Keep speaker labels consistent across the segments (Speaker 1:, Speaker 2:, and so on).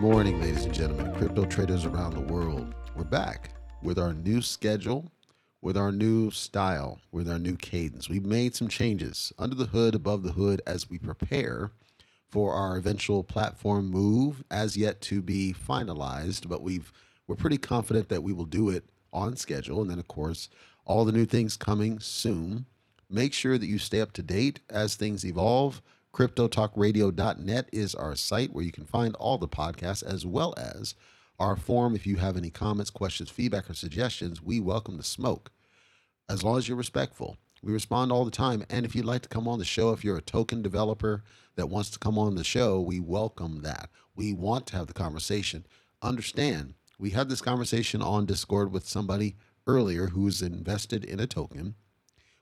Speaker 1: Good morning, ladies and gentlemen, crypto traders around the world. We're back with our new schedule, with our new style, with our new cadence. We've made some changes under the hood, above the hood, as we prepare for our eventual platform move, as yet to be finalized. But we've we're pretty confident that we will do it on schedule. And then, of course, all the new things coming soon. Make sure that you stay up to date as things evolve. CryptoTalkRadio.net is our site where you can find all the podcasts as well as our forum. If you have any comments, questions, feedback, or suggestions, we welcome the smoke. As long as you're respectful, we respond all the time. And if you'd like to come on the show, if you're a token developer that wants to come on the show, we welcome that. We want to have the conversation. Understand, we had this conversation on Discord with somebody earlier who's invested in a token.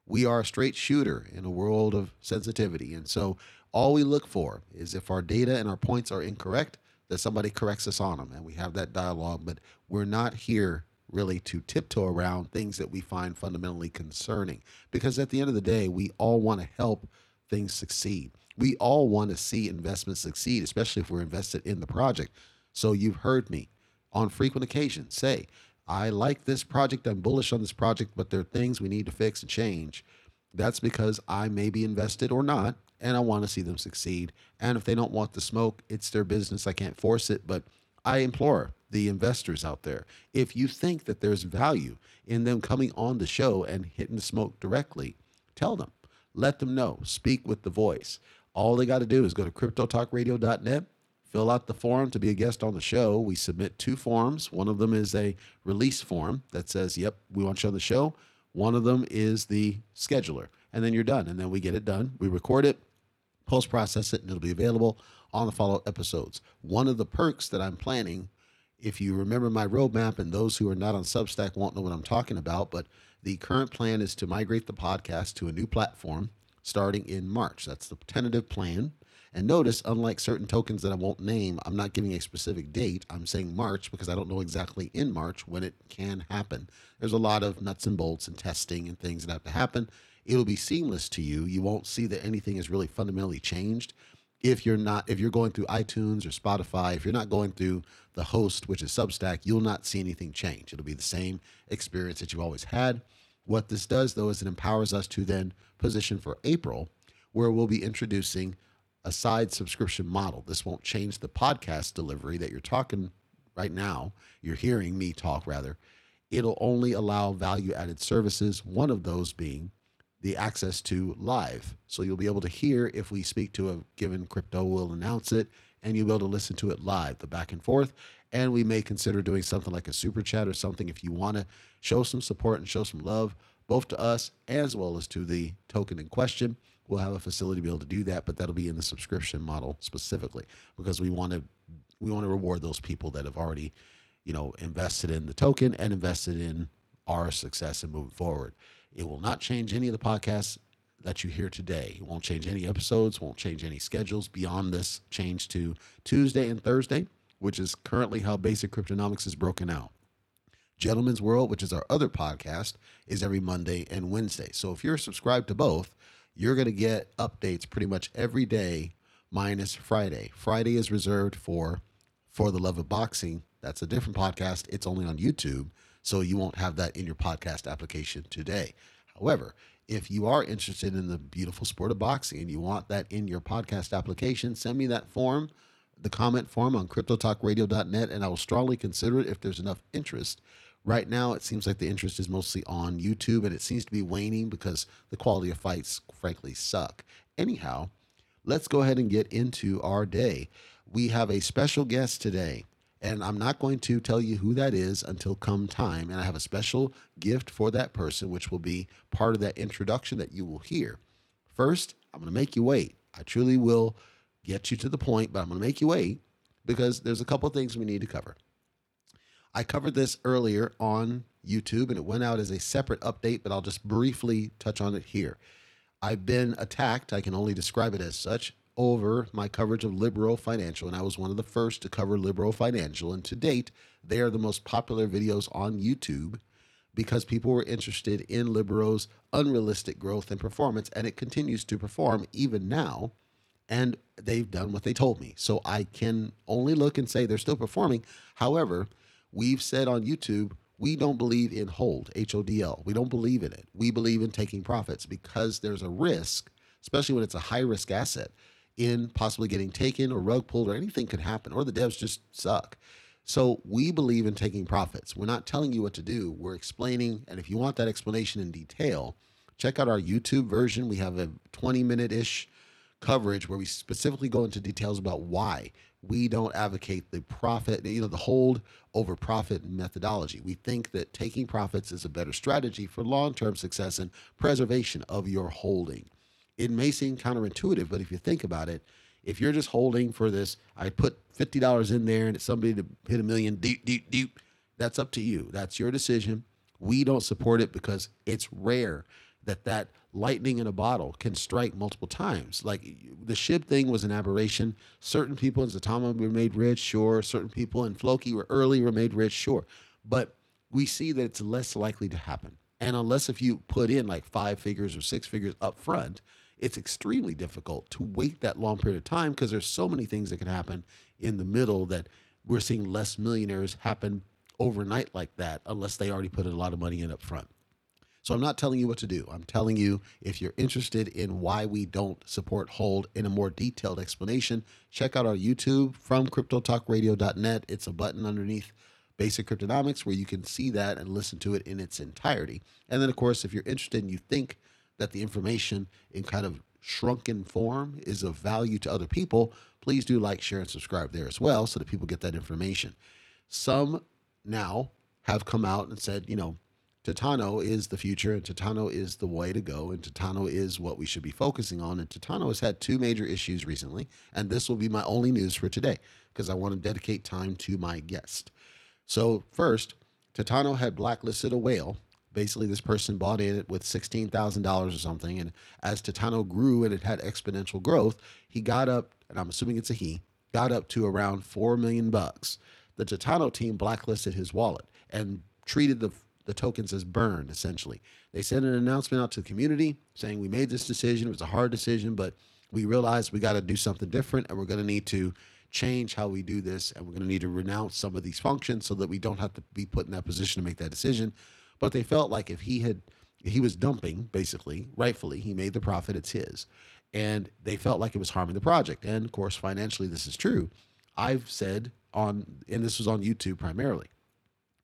Speaker 1: We are a straight shooter in a world of sensitivity. And so all we look for is if our data and our points are incorrect, that somebody corrects us on them and we have that dialogue. But we're not here really to tiptoe around things that we find fundamentally concerning because at the end of the day, we all want to help things succeed. We all want to see investments succeed, especially if we're invested in the project. So you've heard me on frequent occasions say, I like this project, I'm bullish on this project, but there are things we need to fix and change. That's because I may be invested or not, and I want to see them succeed. And if they don't want the smoke, it's their business. I can't force it, but I implore the investors out there if you think that there's value in them coming on the show and hitting the smoke directly, tell them, let them know, speak with the voice. All they got to do is go to cryptotalkradio.net, fill out the form to be a guest on the show. We submit two forms. One of them is a release form that says, Yep, we want you on the show. One of them is the scheduler, and then you're done. And then we get it done. We record it, post process it, and it'll be available on the follow episodes. One of the perks that I'm planning, if you remember my roadmap, and those who are not on Substack won't know what I'm talking about, but the current plan is to migrate the podcast to a new platform starting in March. That's the tentative plan. And notice, unlike certain tokens that I won't name, I'm not giving a specific date. I'm saying March because I don't know exactly in March when it can happen. There's a lot of nuts and bolts and testing and things that have to happen it'll be seamless to you. You won't see that anything is really fundamentally changed. If you're not, if you're going through iTunes or Spotify, if you're not going through the host, which is Substack, you'll not see anything change. It'll be the same experience that you've always had. What this does, though, is it empowers us to then position for April, where we'll be introducing a side subscription model. This won't change the podcast delivery that you're talking right now. You're hearing me talk, rather. It'll only allow value added services, one of those being the access to live. So you'll be able to hear if we speak to a given crypto, we'll announce it, and you'll be able to listen to it live, the back and forth. And we may consider doing something like a super chat or something if you want to show some support and show some love, both to us as well as to the token in question. We'll have a facility to be able to do that, but that'll be in the subscription model specifically because we want to we want to reward those people that have already, you know, invested in the token and invested in our success and moving forward. It will not change any of the podcasts that you hear today. It won't change any episodes, won't change any schedules beyond this change to Tuesday and Thursday, which is currently how Basic Cryptonomics is broken out. Gentleman's World, which is our other podcast, is every Monday and Wednesday. So if you're subscribed to both, you're going to get updates pretty much every day minus Friday. Friday is reserved for For the Love of Boxing. That's a different podcast. It's only on YouTube. So you won't have that in your podcast application today. However, if you are interested in the beautiful sport of boxing and you want that in your podcast application, send me that form, the comment form on cryptotalkradio.net, and I will strongly consider it if there's enough interest. Right now, it seems like the interest is mostly on YouTube and it seems to be waning because the quality of fights, frankly, suck. Anyhow, let's go ahead and get into our day. We have a special guest today. And I'm not going to tell you who that is until come time. And I have a special gift for that person, which will be part of that introduction that you will hear. First, I'm going to make you wait. I truly will get you to the point, but I'm going to make you wait because there's a couple things we need to cover. I covered this earlier on YouTube and it went out as a separate update, but I'll just briefly touch on it here. I've been attacked, I can only describe it as such, over my coverage of Libero Financial, and I was one of the first to cover Libero Financial. And to date, they are the most popular videos on YouTube because people were interested in Libero's unrealistic growth and performance, and it continues to perform even now and they've done what they told me. So I can only look and say they're still performing. However, we've said on YouTube, we don't believe in hold, H O D L. We don't believe in it. We believe in taking profits because there's a risk, especially when it's a high risk asset, in possibly getting taken or rug pulled or anything could happen, or the devs just suck. So we believe in taking profits. We're not telling you what to do. We're explaining. And if you want that explanation in detail, check out our YouTube version. We have a 20 minute ish coverage where we specifically go into details about why we don't advocate the profit, you know, the hold over profit methodology. We think that taking profits is a better strategy for long term success and preservation of your holding. It may seem counterintuitive, but if you think about it, if you're just holding for this, I put $50 in there and it's somebody to hit a million, deep, deep, deep, that's up to you. That's your decision. We don't support it because it's rare that that lightning in a bottle can strike multiple times. Like the SHIB thing was an aberration. Certain people in Saitama were made rich, sure. Certain people in Floki were early were made rich, sure. But we see that it's less likely to happen. And unless if you put in like five figures or six figures up front, it's extremely difficult to wait that long period of time because there's so many things that can happen in the middle that we're seeing less millionaires happen overnight like that unless they already put a lot of money in up front. So I'm not telling you what to do. I'm telling you if you're interested in why we don't support hold in a more detailed explanation, check out our YouTube from cryptotalkradio.net. It's a button underneath Basic Cryptonomics where you can see that and listen to it in its entirety. And then of course, if you're interested and you think that the information in kind of shrunken form is of value to other people, please do like, share, and subscribe there as well so that people get that information. Some now have come out and said, you know, Titano is the future and Titano is the way to go and Titano is what we should be focusing on. And Titano has had two major issues recently. And this will be my only news for today because I want to dedicate time to my guest. So, first, Titano had blacklisted a whale basically this person bought in it with $16,000 or something. And as Titano grew and it had exponential growth, he got up, and I'm assuming it's a he, got up to around 4 million bucks. The Titano team blacklisted his wallet and treated the the tokens as burned essentially. They sent an announcement out to the community saying we made this decision. It was a hard decision, but we realized we got to do something different and we're going to need to change how we do this and we're going to need to renounce some of these functions so that we don't have to be put in that position to make that decision. But they felt like if he had, he was dumping basically, rightfully, he made the profit, it's his. And they felt like it was harming the project. And of course, financially, this is true. I've said on, and this was on YouTube primarily,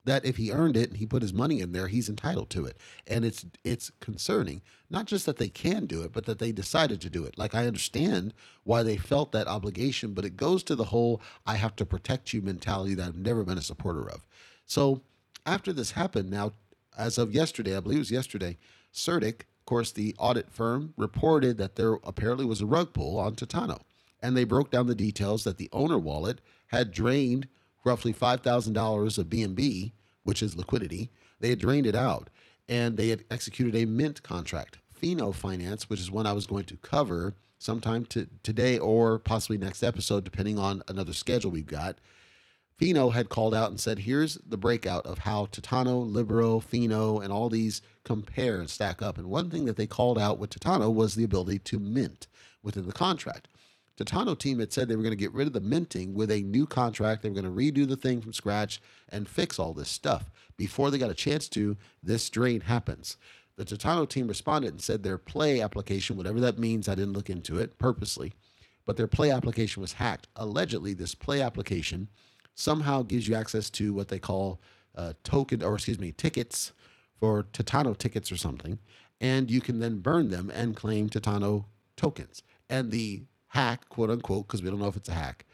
Speaker 1: that if he earned it and he put his money in there, he's entitled to it. And it's it's concerning, not just that they can do it, but that they decided to do it. Like I understand why they felt that obligation, but it goes to the whole I have to protect you mentality that I've never been a supporter of. So after this happened, now as of yesterday, I believe it was yesterday, CertiK, of course, the audit firm, reported that there apparently was a rug pull on Titano. And they broke down the details that the owner wallet had drained roughly $5,000 of BNB, which is liquidity. They had drained it out and they had executed a mint contract. Fino Finance, which is one I was going to cover sometime to, today or possibly next episode, depending on another schedule we've got, Fino had called out and said, here's the breakout of how Titano, Libero, Fino, and all these compare and stack up. And one thing that they called out with Titano was the ability to mint within the contract. Titano team had said they were going to get rid of the minting with a new contract. They were going to redo the thing from scratch and fix all this stuff. Before they got a chance to, this drain happens. The Titano team responded and said their play application, whatever that means, I didn't look into it purposely, but their play application was hacked. Allegedly, this play application somehow gives you access to what they call uh, token, or excuse me, tickets for Titano tickets or something, and you can then burn them and claim Titano tokens. And the hack, quote unquote, because we don't know if it's a hack,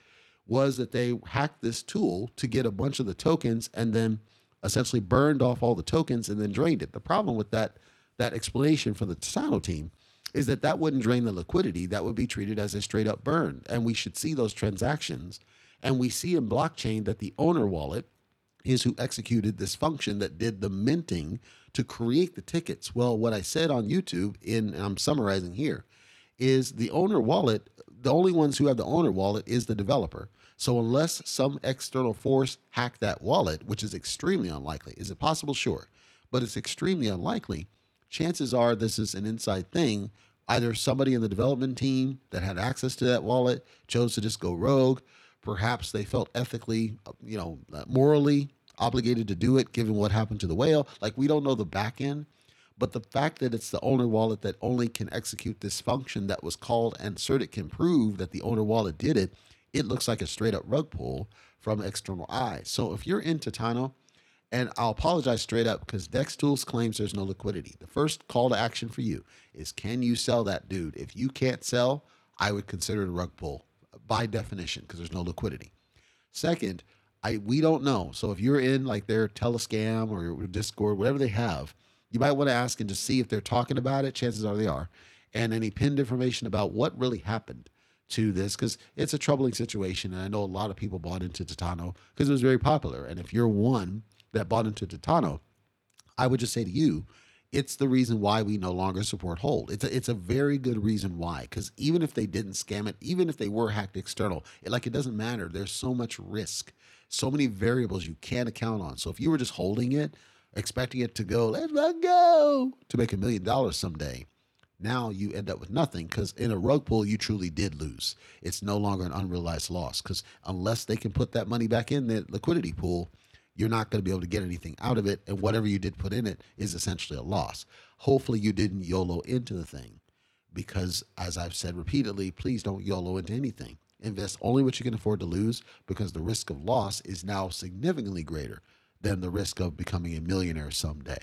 Speaker 1: was that they hacked this tool to get a bunch of the tokens and then essentially burned off all the tokens and then drained it. The problem with that that explanation for the Titano team is that that wouldn't drain the liquidity. That would be treated as a straight up burn, and we should see those transactions and we see in blockchain that the owner wallet is who executed this function that did the minting to create the tickets. Well, what I said on YouTube, in I'm summarizing here, is the owner wallet, the only ones who have the owner wallet is the developer. So unless some external force hacked that wallet, which is extremely unlikely, is it possible? Sure. But it's extremely unlikely. Chances are this is an inside thing Either somebody in the development team that had access to that wallet chose to just go rogue. Perhaps they felt ethically, you know, uh, morally obligated to do it given what happened to the whale. Like we don't know the back end, but the fact that it's the owner wallet that only can execute this function that was called and CertiK can prove that the owner wallet did it, it looks like a straight up rug pull from external eyes. So if you're in Titano, and I'll apologize straight up because Dex Tools claims there's no liquidity. The first call to action for you is can you sell that dude? If you can't sell, I would consider it a rug pull by definition because there's no liquidity. Second, I we don't know. So if you're in like their Telescam or Discord, whatever they have, you might want to ask and just see if they're talking about it. Chances are they are, and any pinned information about what really happened to this because it's a troubling situation. And I know a lot of people bought into Titano because it was very popular. And if you're one that bought into Titano, I would just say to you, it's the reason why we no longer support hold. It's a, it's a very good reason why. Because even if they didn't scam it, even if they were hacked external, it, like it doesn't matter. There's so much risk, so many variables you can't account on. So if you were just holding it, expecting it to go, let's go to make a million dollars someday, now you end up with nothing because in a rug pull you truly did lose it's no longer an unrealized loss because unless they can put that money back in the liquidity pool you're not going to be able to get anything out of it and whatever you did put in it is essentially a loss. Hopefully you didn't yolo into the thing because as i've said repeatedly please don't yolo into anything. Invest only what you can afford to lose because the risk of loss is now significantly greater than the risk of becoming a millionaire someday.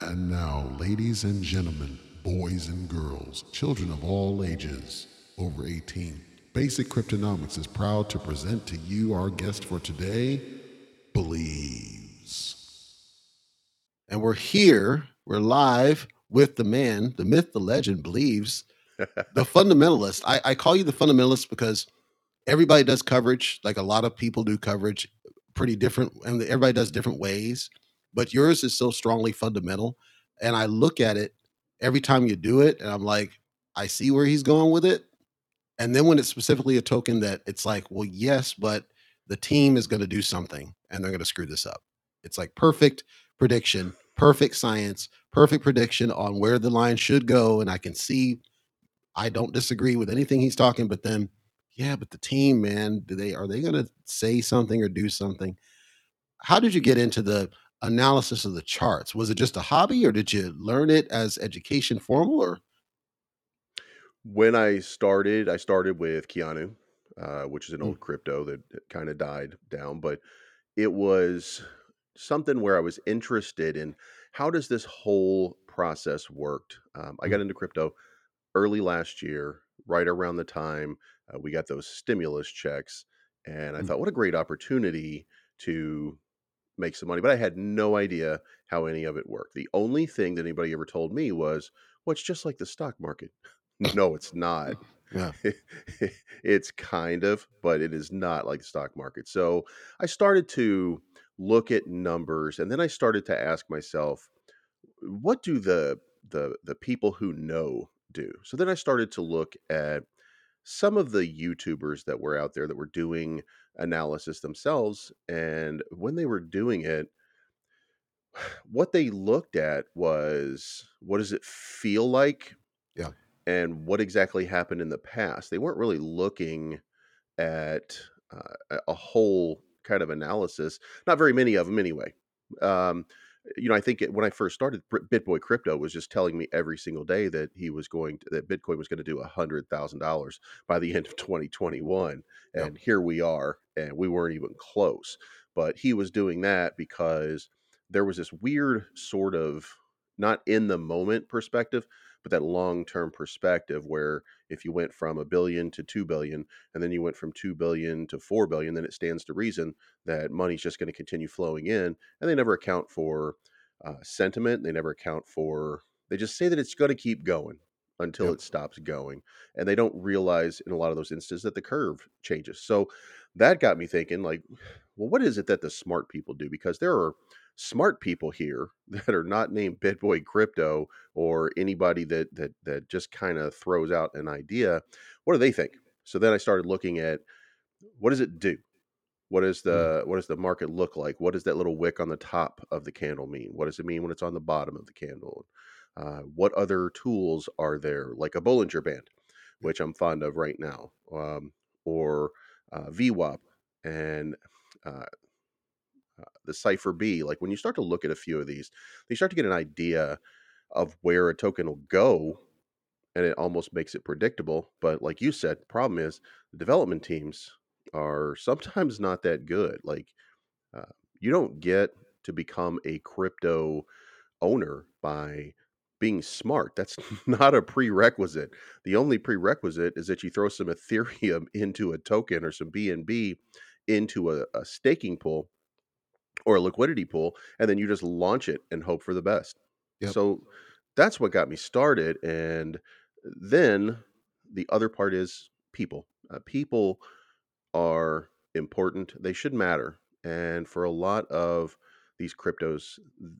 Speaker 2: And now, ladies and gentlemen, boys and girls, children of all ages, over 18, Basic Cryptonomics is proud to present to you our guest for today, Bleeves.
Speaker 1: And we're here, we're live with the man, the myth, the legend, Bleeves, the fundamentalist. I, I call you the fundamentalist because everybody does coverage, like a lot of people do coverage pretty different, and everybody does different ways but yours is so strongly fundamental. And I look at it every time you do it, and I'm like, I see where he's going with it. And then when it's specifically a token that it's like, well, yes, but the team is going to do something and they're going to screw this up. It's like perfect prediction, perfect science, perfect prediction on where the line should go. And I can see I don't disagree with anything he's talking, but then, yeah, but the team, man, do they are they going to say something or do something? How did you get into the analysis of the charts? Was it just a hobby or did you learn it as education formal or?
Speaker 3: When I started, I started with Keanu, uh, which is an mm. old crypto that kind of died down, but it was something where I was interested in how does this whole process worked. Um, I got mm. into crypto early last year, right around the time uh, we got those stimulus checks, and I mm. thought, what a great opportunity to make some money, but I had no idea how any of it worked. The only thing that anybody ever told me was, well, it's just like the stock market. no, it's not. Yeah. it's kind of, but it is not like the stock market. So I started to look at numbers and then I started to ask myself, what do the the the people who know do? So then I started to look at some of the YouTubers that were out there that were doing analysis themselves. And when they were doing it, what they looked at was what does it feel like?
Speaker 1: Yeah.
Speaker 3: And what exactly happened in the past? They weren't really looking at uh, a whole kind of analysis. Not very many of them, anyway. Um, you know, I think it, when I first started, BitBoy Crypto was just telling me every single day that he was going to, that Bitcoin was going to do a hundred thousand dollars by the end of 2021, and yep. here we are, and we weren't even close. But he was doing that because there was this weird sort of not in the moment perspective, but that long term perspective where if you went from a billion to 2 billion and then you went from 2 billion to 4 billion then it stands to reason that money's just going to continue flowing in and they never account for uh, sentiment they never account for they just say that it's going to keep going until yep. it stops going and they don't realize in a lot of those instances that the curve changes so that got me thinking like well what is it that the smart people do because there are smart people here that are not named Bitboy Crypto or anybody that that that just kind of throws out an idea. What do they think? So then I started looking at what does it do? What is hmm. the what does the market look like? What does that little wick on the top of the candle mean? What does it mean when it's on the bottom of the candle? Uh, what other tools are there, like a Bollinger Band, which I'm fond of right now, um, or uh, VWAP and uh, the Cipher B. Like when you start to look at a few of these, you start to get an idea of where a token will go, and it almost makes it predictable. But like you said, problem is the development teams are sometimes not that good. Like uh, you don't get to become a crypto owner by being smart. That's not a prerequisite. The only prerequisite is that you throw some Ethereum into a token or some BNB into a, a staking pool or a liquidity pool, and then you just launch it and hope for the best.
Speaker 1: Yep.
Speaker 3: So that's what got me started. And then the other part is people. Uh, people are important, they should matter. And for a lot of these cryptos,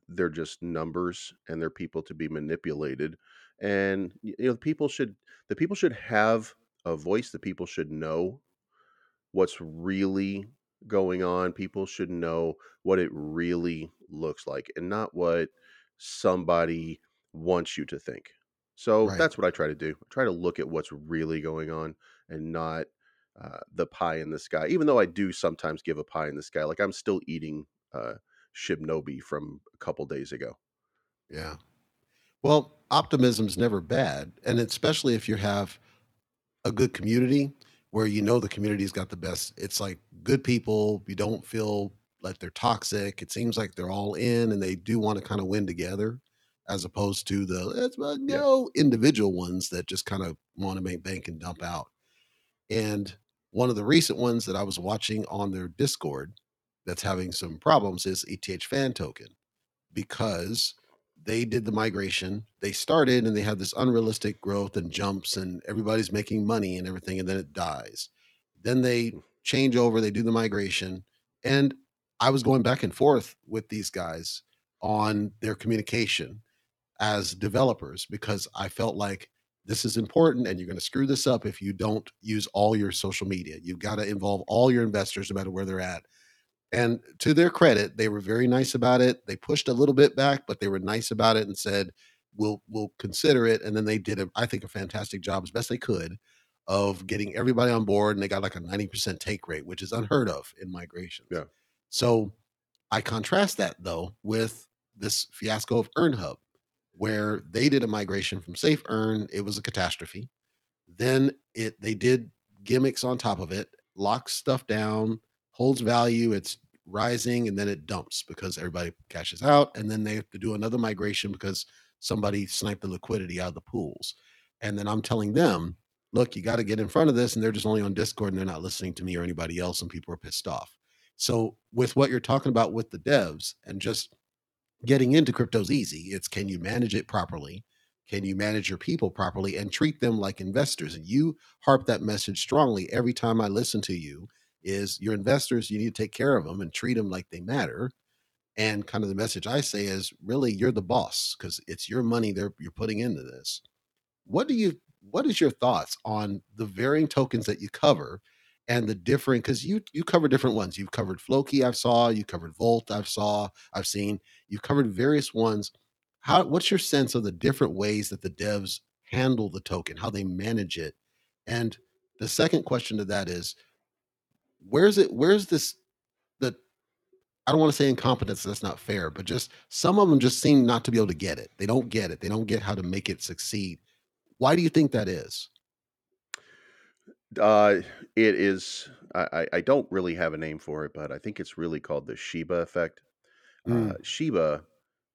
Speaker 3: they're just numbers and they're people to be manipulated. And you know, people should the people should have a voice, the people should know what's really going on. People should know what it really looks like and not what somebody wants you to think. So
Speaker 1: Right.
Speaker 3: that's what I try to do. I try to look at what's really going on and not uh, the pie in the sky. Even though I do sometimes give a pie in the sky, like I'm still eating uh, Shibnobi from a couple days ago.
Speaker 1: Yeah. Well, optimism's never bad, and especially if you have a good community where you know the community's got the best. It's like good people. You don't feel like they're toxic. It seems like they're all in and they do want to kind of win together, as opposed to the let's
Speaker 3: Yeah.
Speaker 1: individual ones that just kind of want to make bank and dump out. And one of the recent ones that I was watching on their Discord that's having some problems is ETH fan token because they did the migration. They started and they had this unrealistic growth and jumps, and everybody's making money and everything, and then it dies. Then they hmm. change over, they do the migration. And I was going back and forth with these guys on their communication as developers because I felt like this is important and you're going to screw this up if you don't use all your social media. You've got to involve all your investors no matter where they're at. And to their credit, they were very nice about it. They pushed a little bit back, but they were nice about it and said, "We'll we'll consider it." And then they did, a, I think, a fantastic job as best they could of getting everybody on board, and they got like a ninety percent take rate, which is unheard of in migration.
Speaker 3: Yeah.
Speaker 1: So I contrast that though with this fiasco of EarnHub, where they did a migration from Safe Earn. It was a catastrophe. Then it they did gimmicks on top of it, locks stuff down, holds value. It's rising and then it dumps because everybody cashes out and then they have to do another migration because somebody sniped the liquidity out of the pools. And then i'm telling them look you got to get in front of this and they're just only on discord and they're not listening to me or anybody else and people are pissed off. So with what you're talking about with the devs and just getting into crypto is easy. It's can you manage it properly? Can you manage your people properly and treat them like investors? And you harp that message strongly every time i listen to you is your investors you need to take care of them and treat them like they matter. And kind of the message i say is really you're the boss because it's your money they're you're putting into this. What do you what is your thoughts on the varying tokens that you cover and the different because you you cover different ones. You've covered floki i've saw you covered volt i've saw i've seen. You've covered various ones. How what's your sense of the different ways that the devs handle the token how they manage it? And the second question to that is where's it where's this the i don't want to say incompetence that's not fair but just some of them just seem not to be able to get it they don't get it they don't get how to make it succeed why do you think that is
Speaker 3: Uh, it is. I, I- don't really have a name for it, but I think it's really called the Shiba effect.
Speaker 1: Mm,
Speaker 3: Uh, Shiba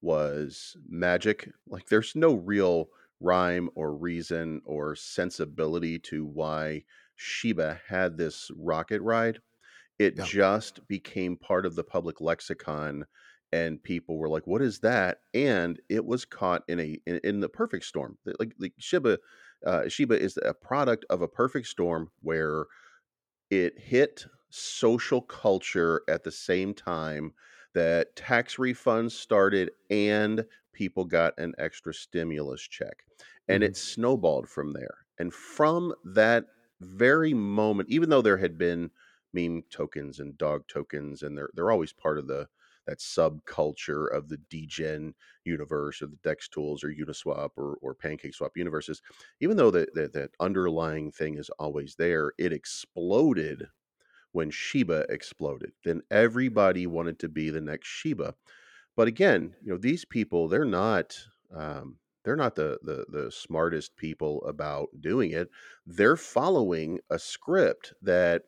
Speaker 3: was magic. Like, there's no real rhyme or reason or sensibility to why Shiba had this rocket ride. It
Speaker 1: yeah
Speaker 3: just became part of the public lexicon, and people were like, "What is that?" And it was caught in a in, in the perfect storm. Like, like Shiba, uh, Shiba is a product of a perfect storm where it hit social culture at the same time that tax refunds started and people got an extra stimulus check and
Speaker 1: Mhm.
Speaker 3: it snowballed from there and from that very moment even though there had been meme tokens and dog tokens and they're they're always part of the that subculture of the degen universe or the dex tools or uniswap or, or pancake swap universes even though that that underlying thing is always there it exploded when shiba exploded. Then everybody wanted to be the next shiba. But again you know these people they're not um, they're not the, the the smartest people about doing it they're following a script that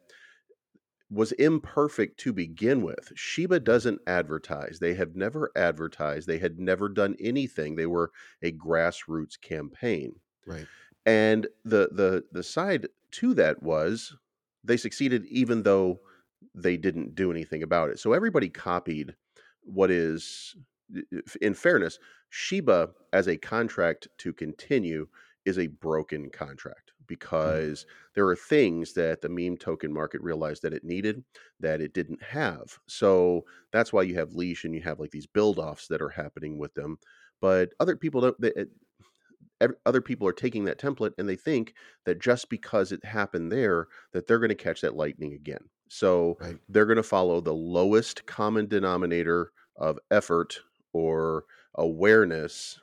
Speaker 3: was imperfect to begin with. Shiba mm-hmm. doesn't advertise. They have never advertised. They had never done anything. They were a grassroots campaign.
Speaker 1: Right.
Speaker 3: And the the the side to that was they succeeded even though they didn't do anything about it. So everybody copied what is in fairness, Shiba as a contract to continue is a broken contract
Speaker 1: Mm.
Speaker 3: because there are things that the meme token market realized that it needed that it didn't have. So that's why you have leash and you have like these build offs that are happening with them. But other people don't. They, it- other people are taking that template and they think that just because it happened there that they're going to catch that lightning again. So
Speaker 1: Right.
Speaker 3: they're going to follow the lowest common denominator of effort or awareness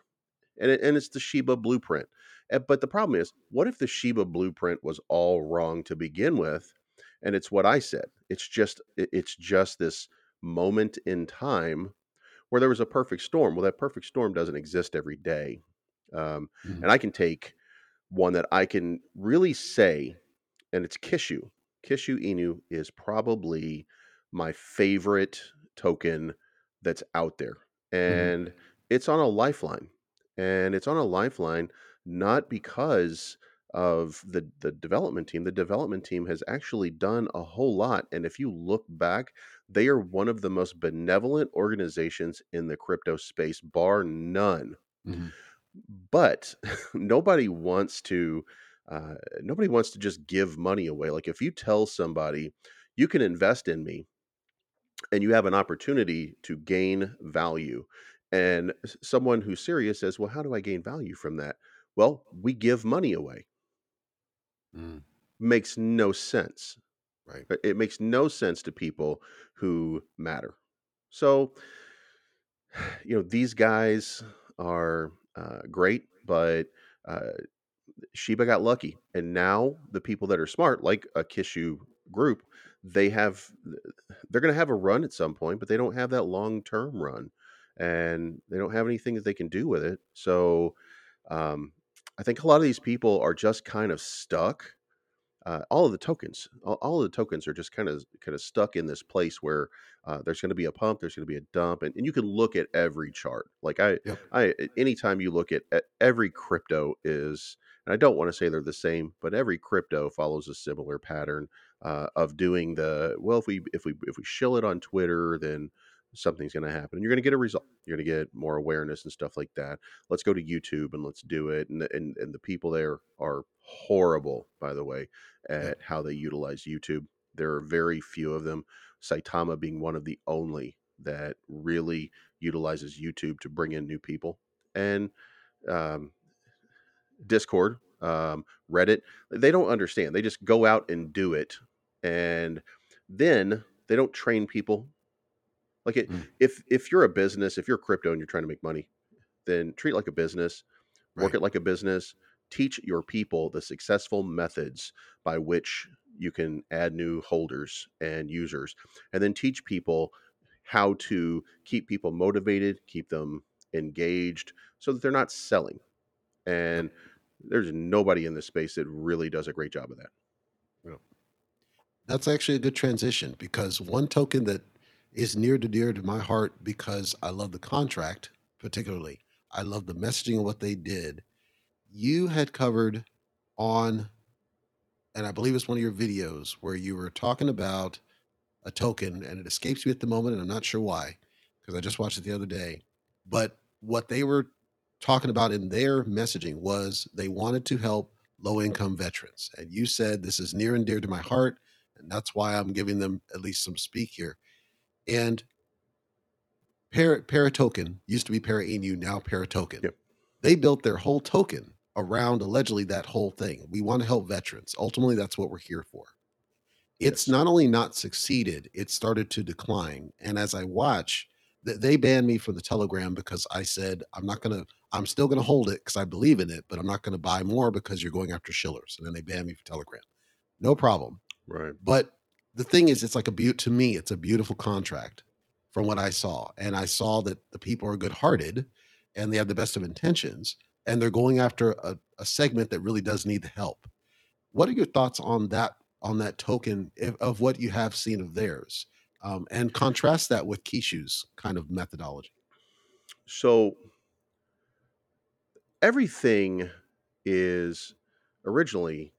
Speaker 3: and it, and it's the Shiba blueprint. But the problem is, what if the Shiba blueprint was all wrong to begin with, and it's what I said? It's just it's just this moment in time where there was a perfect storm. Well, that perfect storm doesn't exist every day, um,
Speaker 1: Mhm.
Speaker 3: and I can take one that I can really say, and it's Kishu. Kishu Inu is probably my favorite token that's out there, and it's on a lifeline and it's on a lifeline not because of the the development team the development team has actually done a whole lot and if you look back they are one of the most benevolent organizations in the crypto space bar none
Speaker 1: Mhm.
Speaker 3: but nobody wants to uh, nobody wants to just give money away like if you tell somebody you can invest in me and you have an opportunity to gain value. And someone who's serious says, Well, how do I gain value from that? Well, we give money away.
Speaker 1: Mm.
Speaker 3: Makes no sense.
Speaker 1: Right.
Speaker 3: It it makes no sense to people who matter. So, you know, these guys are uh, great, but uh, Shiba got lucky. And now the people that are smart, like a Kishu group, they have they're going to have a run at some point, but they don't have that long term run, and they don't have anything that they can do with it. So, um, I think a lot of these people are just kind of stuck. Uh, all of the tokens, all, all of the tokens are just kind of kind of stuck in this place where uh, there's going to be a pump, there's going to be a dump, and, and you can look at every chart. Like I,
Speaker 1: Yep.
Speaker 3: I, anytime you look at, at every crypto is, and I don't want to say they're the same, but every crypto follows a similar pattern uh, of doing the well. If we if we if we shill it on Twitter, then something's going to happen. And you're going to get a result. You're going to get more awareness and stuff like that. Let's go to YouTube and let's do it. And the- and and the people there are horrible, by the way, at how they utilize YouTube. There are very few of them. Saitama being one of the only that really utilizes YouTube to bring in new people. And um, Discord, um, Reddit, they don't understand. They just go out and do it, and then they don't train people. Like it,
Speaker 1: Mm.
Speaker 3: if if you're a business, if you're crypto and you're trying to make money, then treat it like a business, work
Speaker 1: Right.
Speaker 3: it like a business. Teach your people the successful methods by which you can add new holders and users, and then teach people how to keep people motivated, keep them engaged, so that they're not selling and there's nobody in this space that really does a great job of that.
Speaker 1: That's actually a good transition because one token that is near to dear to my heart because I love the contract, particularly. I love the messaging of what they did. You had covered on, and I believe it's one of your videos where you were talking about a token, and it escapes me at the moment, and I'm not sure why because I just watched it the other day. But what they were talking about in their messaging was they wanted to help low income veterans. And you said this is near and dear to my heart. And that's why I'm giving them at least some speak here. And Para, Paratoken used to be Para Inu, now Paratoken.
Speaker 3: Yep.
Speaker 1: They built their whole token around allegedly that whole thing. We want to help veterans. Ultimately, that's what we're here for. It's
Speaker 3: Yes.
Speaker 1: not only not succeeded, it started to decline. And as I watch, th- they banned me from the Telegram because I said I'm not gonna. I'm still gonna hold it because I believe in it, but I'm not gonna buy more because you're going after Shillers, and then they banned me from Telegram. No problem.
Speaker 3: Right.
Speaker 1: But the thing is, it's like a beaut to me. It's a beautiful contract from what I saw, and I saw that the people are good-hearted, and they have the best of intentions, and they're going after a, a segment that really does need the help. What are your thoughts on that on that token if, of what you have seen of theirs, um, and contrast that with Kishu's kind of methodology?
Speaker 3: So everything is originally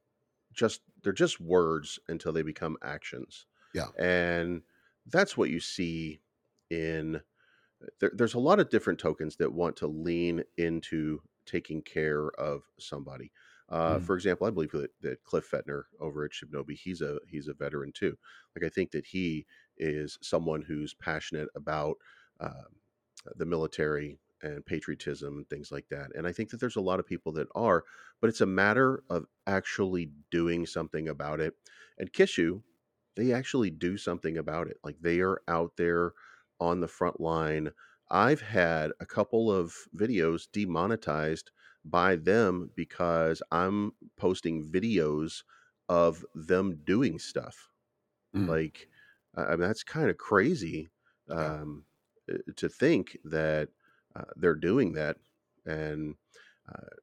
Speaker 3: just they're just words until they become actions.
Speaker 1: Yeah.
Speaker 3: And that's what you see in there, there's a lot of different tokens that want to lean into taking care of somebody. Uh,
Speaker 1: Mm.
Speaker 3: For example, I believe that, that Cliff Fetner over at Shibnobi, he's a he's a veteran too. Like I think that he is someone who's passionate about um, the military and patriotism and things like that. And I think that there's a lot of people that are, but it's a matter of actually doing something about it. And Kishu, they actually do something about it. Like they are out there on the front line. I've had a couple of videos demonetized by them because I'm posting videos of them doing stuff.
Speaker 1: Mm.
Speaker 3: Like, I mean, that's kind of crazy um, uh, to think that uh, they're doing that. And uh,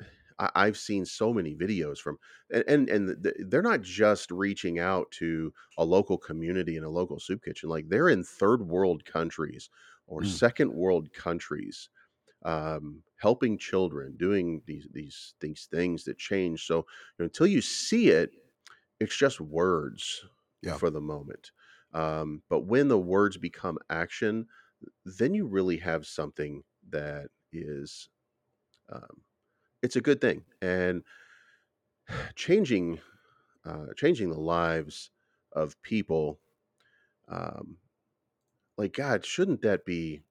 Speaker 3: I, I've seen so many videos from, and and, and th- they're not just reaching out to a local community in a local soup kitchen. Like they're in third world countries or
Speaker 1: Mm.
Speaker 3: second world countries, um, helping children, doing these these these things that change. So you know, until you see it, it's just words
Speaker 1: Yeah.
Speaker 3: for the moment. Um, but when the words become action, then you really have something that is um, it's a good thing and changing uh, changing the lives of people um, like god shouldn't that be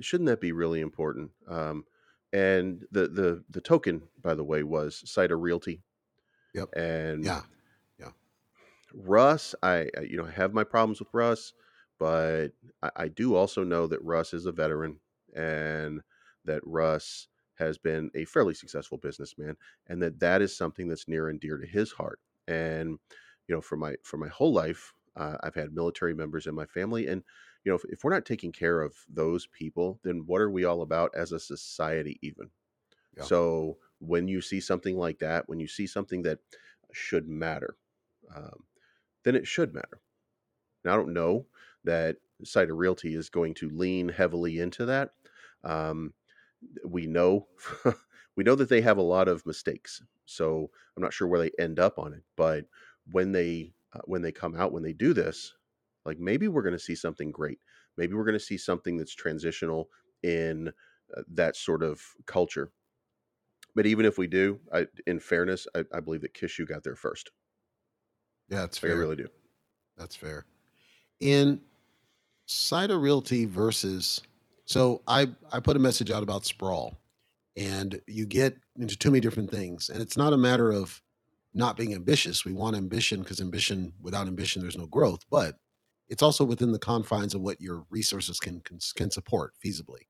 Speaker 3: shouldn't that be really important um, and the the the token by the way was SaitaRealty
Speaker 1: Yep.
Speaker 3: and
Speaker 1: Yeah.
Speaker 3: Yeah russ, I I, you know I have my problems with Russ, but I, I do also know that Russ is a veteran and that Russ has been a fairly successful businessman, and that that is something that's near and dear to his heart. And you know, for my for my whole life, uh, I've had military members in my family, and you know, if, if we're not taking care of those people, then what are we all about as a society, even?
Speaker 1: Yeah.
Speaker 3: So when you see something like that, when you see something that should matter, um, then it should matter. Now, I don't know that SaitaRealty is going to lean heavily into that. Um, we know we know that they have a lot of mistakes, so I'm not sure where they end up on it. But when they uh, when they come out when they do this, like maybe we're going to see something great. Maybe we're going to see something that's transitional in uh, that sort of culture. But even if we do, I, in fairness, I, I believe that Kishu got there first.
Speaker 1: Yeah, that's
Speaker 3: Like, I really do.
Speaker 1: That's fair. In SaitaRealty versus, so I I put a message out about sprawl, and you get into too many different things, and it's not a matter of not being ambitious. We want ambition because ambition without ambition there's no growth, but it's also within the confines of what your resources can can, can support feasibly.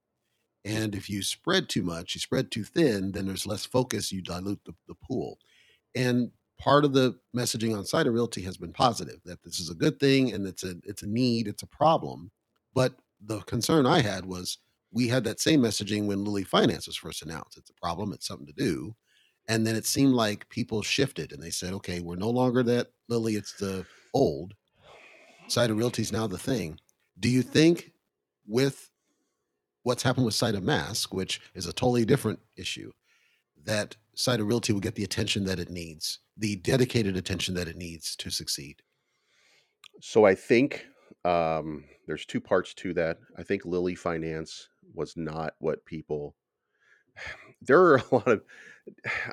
Speaker 1: And if you spread too much, you spread too thin, then there's less focus. You dilute the, the pool. And part of the messaging on SaitaRealty has been positive that this is a good thing and it's a it's a need, it's a problem. But the concern I had was we had that same messaging when Lilly Finance was first announced. It's a problem, it's something to do. And then it seemed like people shifted and they said, okay, we're no longer that Lily, it's the old. SaitaRealty is now the thing. Do you think with what's happened with SaitaMask, which is a totally different issue, that SaitaRealty will get the attention that it needs, the dedicated attention that it needs to succeed?
Speaker 3: So I think um, there's two parts to that. I think Lilly Finance was not what people. There are a lot of.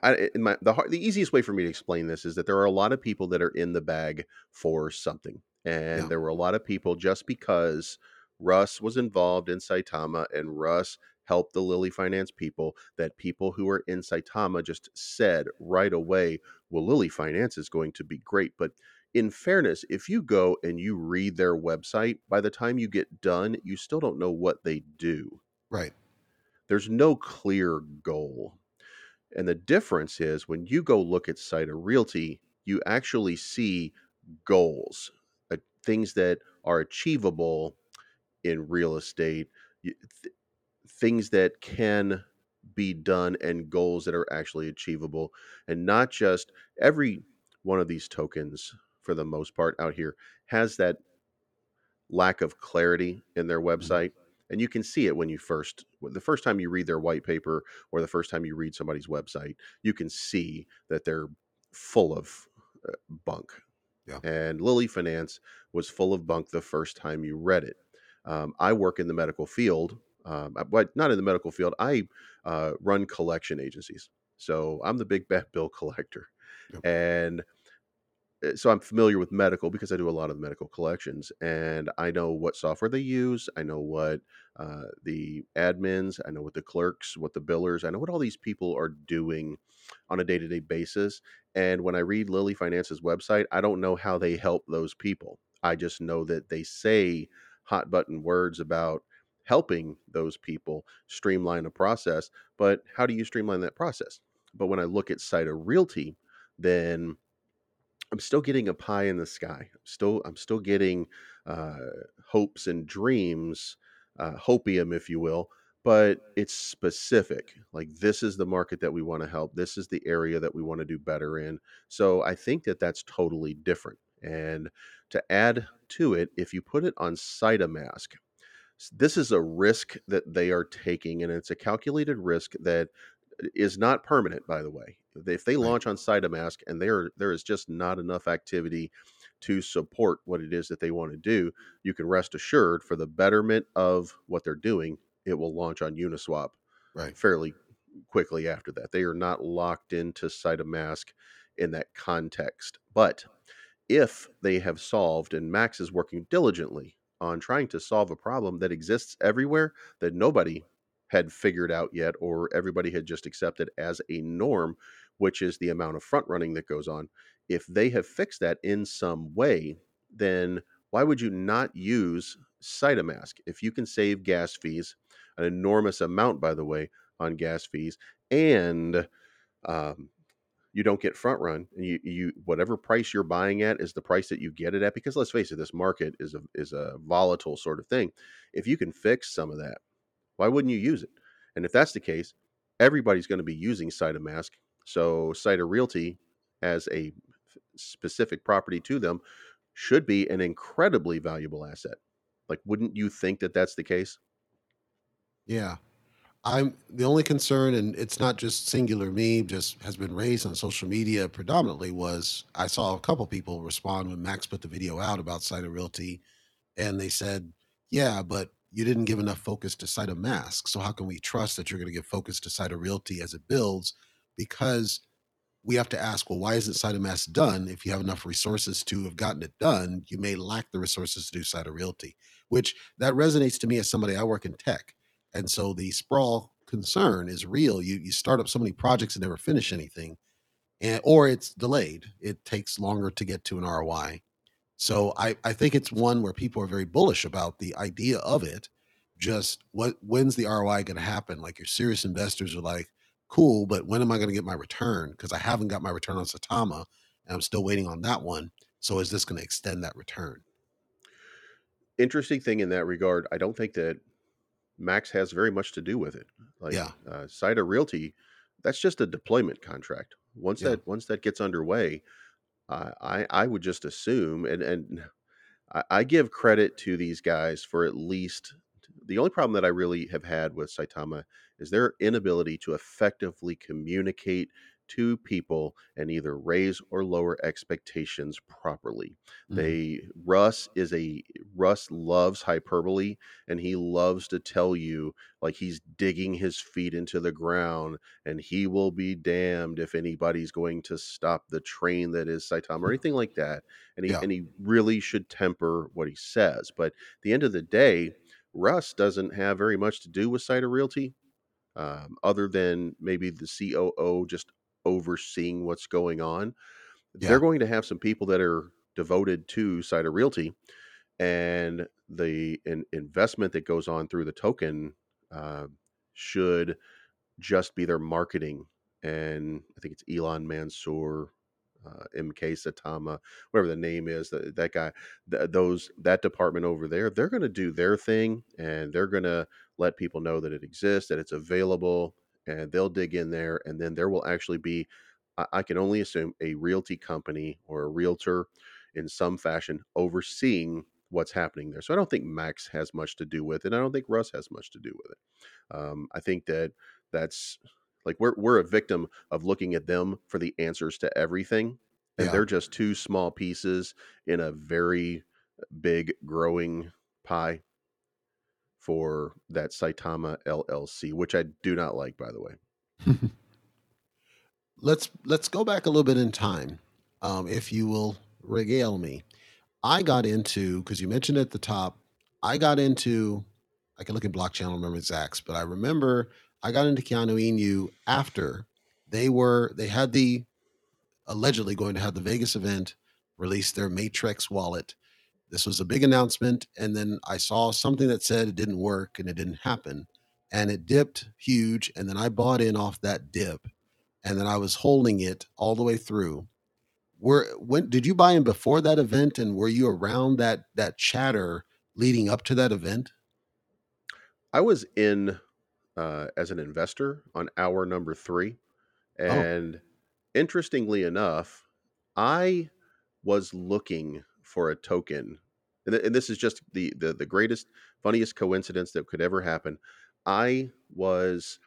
Speaker 3: I, in my the the easiest way for me to explain this is that there are a lot of people that are in the bag for something, and
Speaker 1: Yeah.
Speaker 3: there were a lot of people just because Russ was involved in Saitama and Russ help the Lilly Finance people that people who are in Saitama just said right away, well, Lilly Finance is going to be great. But in fairness, if you go and you read their website, by the time you get done, you still don't know what they do.
Speaker 1: Right.
Speaker 3: There's no clear goal. And the difference is when you go look at SaitaRealty, you actually see goals, uh, things that are achievable in real estate, things that can be done, and goals that are actually achievable, and not just every one of these tokens, for the most part, out here has that lack of clarity in their mm-hmm. website and you can see it when you first the first time you read their white paper or the first time you read somebody's website you can see that they're full of uh, bunk yeah. and Lilly Finance was full of bunk the first time you read it um, i work in the medical field um, but not in the medical field i uh, run collection agencies so i'm the big bad bill collector yep. and uh, so I'm familiar with medical because I do a lot of medical collections, and I know what software they use. I know what uh, the admins, I know what the clerks, what the billers, I know what all these people are doing on a day to day basis. And when I read Lilly Finance's website, I don't know how they help those people. I just know that they say hot button words about helping those people streamline a process. But how do you streamline that process? But when I look at SaitaRealty, then I'm still getting a pie in the sky. I'm still I'm still getting uh, hopes and dreams, uh, hopium, if you will. But it's specific. Like this is the market that we want to help. This is the area that we want to do better in. So I think that that's totally different. And to add to it, if you put it on SaitaMask, this is a risk that they are taking, and it's a calculated risk that uh, is not permanent, by the way. If they launch on SaitaMask and there there is just not enough activity to support what it is that they want to do, you can rest assured for the betterment of what they're doing, it will launch on Uniswap
Speaker 1: right.
Speaker 3: fairly quickly after that. They are not locked into SaitaMask in that context. But if they have solved, and Max is working diligently on trying to solve a problem that exists everywhere that nobody had figured out yet, or everybody had just accepted as a norm, which is the amount of front running that goes on. If they have fixed that in some way, then why would you not use SaitaMask if you can save gas fees, an enormous amount, by the way, on gas fees, and um, you don't get front run and you, you whatever price you're buying at is the price that you get it at because let's face it this market is a is a volatile sort of thing if you can fix some of that why wouldn't you use it? And if that's the case, everybody's going to be using SaitaMask. So SaitaRealty as a specific property to them should be an incredibly valuable asset. Like, wouldn't you think that that's the case?
Speaker 1: Yeah. I'm the only concern, and it's not just singular me, just has been raised on social media predominantly was I saw a couple people respond when Max put the video out about of Realty, and they said, Yeah, but you didn't give enough focus to SaitaMask. So how can we trust that you're going to give focus to of Realty as it builds? Because we have to ask, well, why isn't SaitaMask done? If you have enough resources to have gotten it done, you may lack the resources to do of Realty, which that resonates to me as somebody I work in tech. And so the sprawl concern is real. You you start up so many projects and never finish anything, and or it's delayed. It takes longer to get to an ROI. So I, I think it's one where people are very bullish about the idea of it. Just what when's the ROI going to happen? Like your serious investors are like, cool, but when am I going to get my return? Because I haven't got my return on Saitama, and I'm still waiting on that one. So is this going to extend that return?
Speaker 3: Interesting thing in that regard, I don't think that Max has very much to do with it. Like
Speaker 1: yeah.
Speaker 3: uh, Realty, that's just a deployment contract. Once yeah. that once that gets underway, I I would just assume, and and I, I give credit to these guys for at least the only problem that I really have had with Saitama is their inability to effectively communicate to people and either raise or lower expectations properly. Mm-hmm. They Russ is a Russ loves hyperbole and he loves to tell you like he's digging his feet into the ground and he will be damned if anybody's going to stop the train that is Saitama or anything like that. And he yeah. and he really should temper what he says. But at the end of the day, Russ doesn't have very much to do with SaitaRealty, um, other than maybe the COO just overseeing what's going on.
Speaker 1: Yeah.
Speaker 3: They're going to have some people that are devoted to SaitaRealty, and the in, investment that goes on through the token uh, should just be their marketing. And I think it's Elon Mansour, uh, MK Saitama, whatever the name is, that, that guy, th- those that department over there, they're going to do their thing and they're going to let people know that it exists, that it's available, and they'll dig in there. And then there will actually be, I, I can only assume, a realty company or a realtor in some fashion overseeing what's happening there. So I don't think Max has much to do with it. I don't think Russ has much to do with it. Um, I think that that's like we're we're a victim of looking at them for the answers to everything, and
Speaker 1: Yeah.
Speaker 3: they're just two small pieces in a very big growing pie for that Saitama LLC, which I do not like, by the way.
Speaker 1: let's let's go back a little bit in time, um, if you will regale me. I got into because you mentioned at the top. I got into. I can look at block channel remember exacts, but I remember I got into Keanu Inu after they were they had the allegedly going to have the Vegas event release their Matrix wallet. This was a big announcement, and then I saw something that said it didn't work and it didn't happen, and it dipped huge, and then I bought in off that dip, and then I was holding it all the way through. Were when did you buy in before that event, and were you around that that chatter leading up to that event?
Speaker 3: I was in uh, as an investor on hour number three. and interestingly enough, I was looking for a token, and, th- and this is just the, the the greatest, funniest coincidence that could ever happen. I was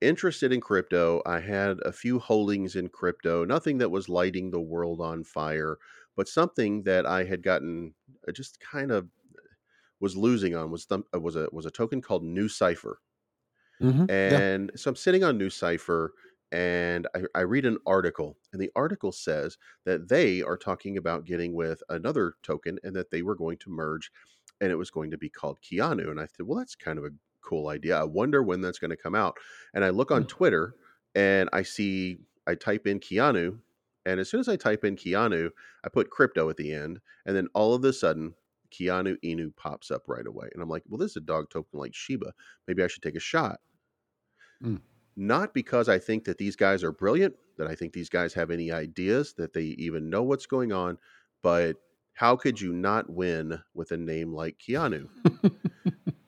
Speaker 3: interested in crypto. I had a few holdings in crypto, nothing that was lighting the world on fire, but something that I had gotten uh, just kind of was losing on was some, uh, was a was a token called NuCypher.
Speaker 1: mhm, yeah,
Speaker 3: And so I'm sitting on NuCypher and I, I read an article, and the article says that they are talking about getting with another token and that they were going to merge and it was going to be called Keanu. And I said, well, that's kind of a cool idea. I wonder when that's going to come out. And I look on
Speaker 1: Mm.
Speaker 3: Twitter and I see, I type in Keanu. And as soon as I type in Keanu, I put crypto at the end. And then all of a sudden, Keanu Inu pops up right away. And I'm like, well, this is a dog token like Shiba. Maybe I should take a shot
Speaker 1: Mm.
Speaker 3: Not because I think that these guys are brilliant, that I think these guys have any ideas, that they even know what's going on, but how could you not win with a name like Keanu?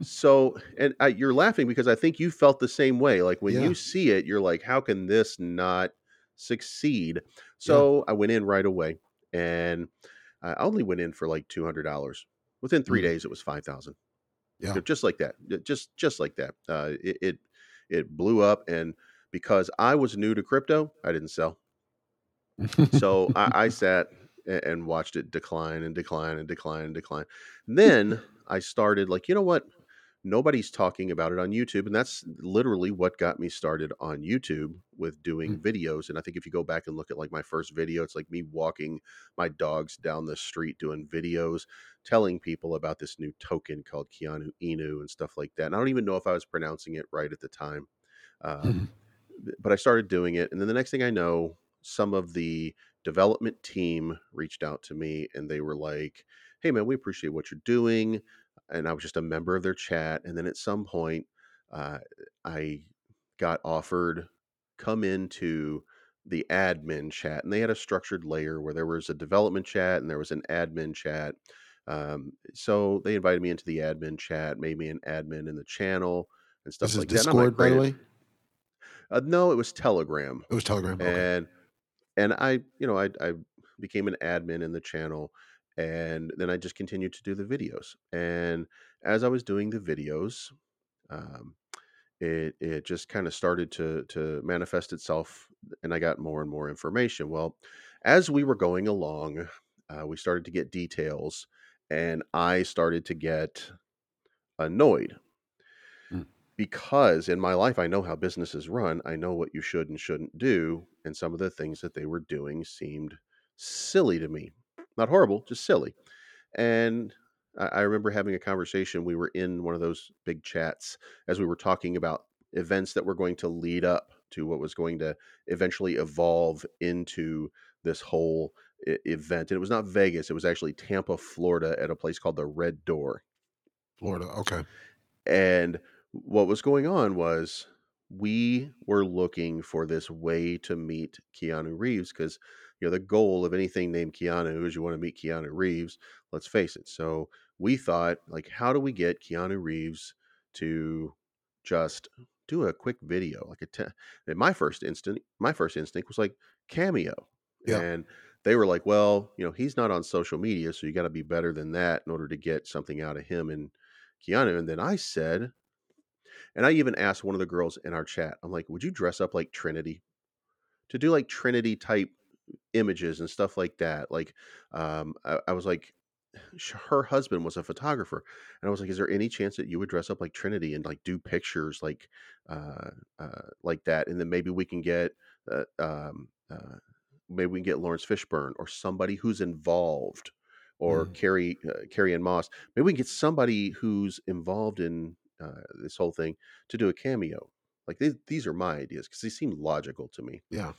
Speaker 3: So, and I, you're laughing because I think you felt the same way. Like when
Speaker 1: yeah,
Speaker 3: you see it, you're like, how can this not succeed?
Speaker 1: yeah,
Speaker 3: So I went in right away and I only went in for like $200. Within three
Speaker 1: mm,
Speaker 3: days, it was 5,000 you
Speaker 1: yeah.
Speaker 3: know, just like that just just like that uh, it, it it blew up and because i was new to crypto i didn't sell. So i, I sat and watched it decline and decline and decline and decline. And then i started like you know what nobody's talking about it on youtube and that's literally what got me started on youtube with doing
Speaker 1: Mm,
Speaker 3: videos and i think if you go back and look at like my first video it's like me walking my dogs down the street doing videos telling people about this new token called keanu inu and stuff like that and i don't even know if i was pronouncing it right at the time um,
Speaker 1: mhm,
Speaker 3: but I started doing it. And then the next thing I know, some of the development team reached out to me and they were like, Hey, man, we appreciate what you're doing. And I was just a member of their chat. And then at some point, uh, I got offered come into the admin chat and they had a structured layer where there was a development chat and there was an admin chat um, so they invited me into the admin chat made me an admin in the channel and
Speaker 1: This
Speaker 3: stuff
Speaker 1: is
Speaker 3: like that like
Speaker 1: Discord, by the way.
Speaker 3: uh, no, it was Telegram,
Speaker 1: It was Telegram. Okay.
Speaker 3: and and I, you know, I I became an admin in the channel, and then I just continued to do the videos. And as I was doing the videos, um, it it just kind of started to to manifest itself, and I got more and more information. Well, as we were going along, uh, we started to get details, and I started to get annoyed
Speaker 1: Mm,
Speaker 3: because in my life I know how businesses run. I know what you should and shouldn't do, and some of the things that they were doing seemed silly to me. Not horrible, just silly. And I, I remember having a conversation. We were in one of those big chats as we were talking about events that were going to lead up to what was going to eventually evolve into this whole I- event. And it was not Vegas; it was actually Tampa, Florida, at a place called the Red Door.
Speaker 1: Florida. Okay.
Speaker 3: And what was going on was we were looking for this way to meet Keanu Reeves because you know the goal of anything named Keanu is you want to meet Keanu Reeves. Let's face it. So we thought like, how do we get Keanu Reeves to just do a quick video? Like a te- and my first instant, my first instinct was like cameo,
Speaker 1: Yeah.
Speaker 3: and they were like, well, you know, he's not on social media, so you got to be better than that in order to get something out of him and Keanu. And then I said, and I even asked one of the girls in our chat, I'm like, would you dress up like Trinity to do like Trinity type images and stuff like that? Like, um, I, I was like, her husband was a photographer, and I was like, is there any chance that you would dress up like Trinity and like do pictures like, uh, uh, like that, and then maybe we can get, uh, um, uh, maybe we can get Laurence Fishburne or somebody who's involved. Or
Speaker 1: Mm.
Speaker 3: Carrie, uh, Carrie-Anne Moss. Maybe we can get somebody who's involved in uh, this whole thing to do a cameo. Like these, these are my ideas because they seem logical to me.
Speaker 1: Yeah.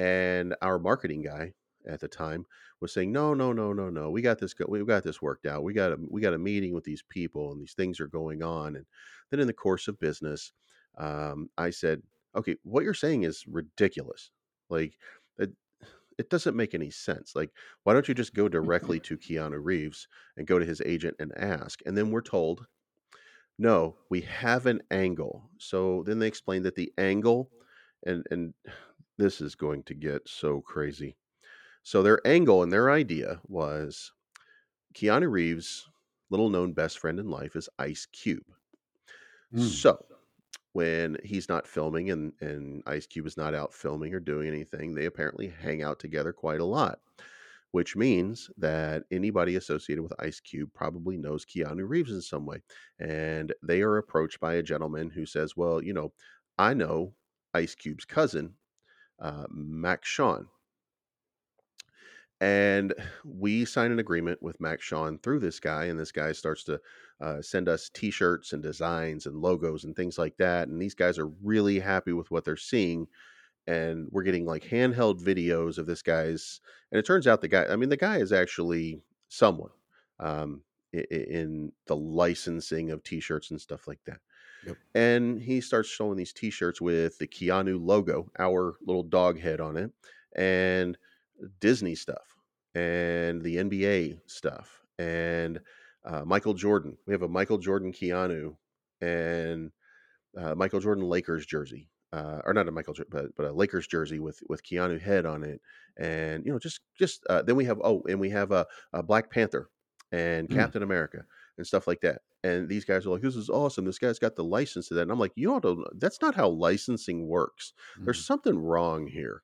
Speaker 3: And our marketing guy at the time was saying, "No, no, no, no, no. We got this. Go- we got this worked out. We got a we got a meeting with these people, and these things are going on." And then in the course of business, um, I said, "Okay, what you're saying is ridiculous. Like it, it doesn't make any sense. Like, why don't you just go directly to Keanu Reeves and go to his agent and ask?" And then we're told no, we have an angle. So then they explained that the angle, and and this is going to get so crazy. So their angle and their idea was Keanu Reeves' little known best friend in life is Ice Cube.
Speaker 1: Mm.
Speaker 3: So when he's not filming and, and Ice Cube is not out filming or doing anything, they apparently hang out together quite a lot, which means that anybody associated with Ice Cube probably knows Keanu Reeves in some way. And they are approached by a gentleman who says, Well, you know, I know Ice Cube's cousin, uh, Max Sean. And we sign an agreement with Max Sean through this guy, and this guy starts to uh, send us T-shirts and designs and logos and things like that. And these guys are really happy with what they're seeing, and we're getting like handheld videos of this guy's. And it turns out the guy, I mean, the guy is actually someone um, in the licensing of T-shirts and stuff like that.
Speaker 1: Yep.
Speaker 3: And he starts showing these T-shirts with the Keanu logo, our little dog head on it, and Disney stuff and the NBA stuff and uh, Michael Jordan. We have a Michael Jordan Keanu and uh, Michael Jordan Lakers jersey, uh, or not a Michael, but but a Lakers jersey with with Keanu head on it, and you know just just uh, then we have oh and we have a, a Black Panther and
Speaker 1: Mm.
Speaker 3: Captain America and stuff like that. And these guys are like, "This is awesome! This guy's got the license to that." And I'm like, "You don't. That's not how licensing works. There's
Speaker 1: Mm.
Speaker 3: something wrong here."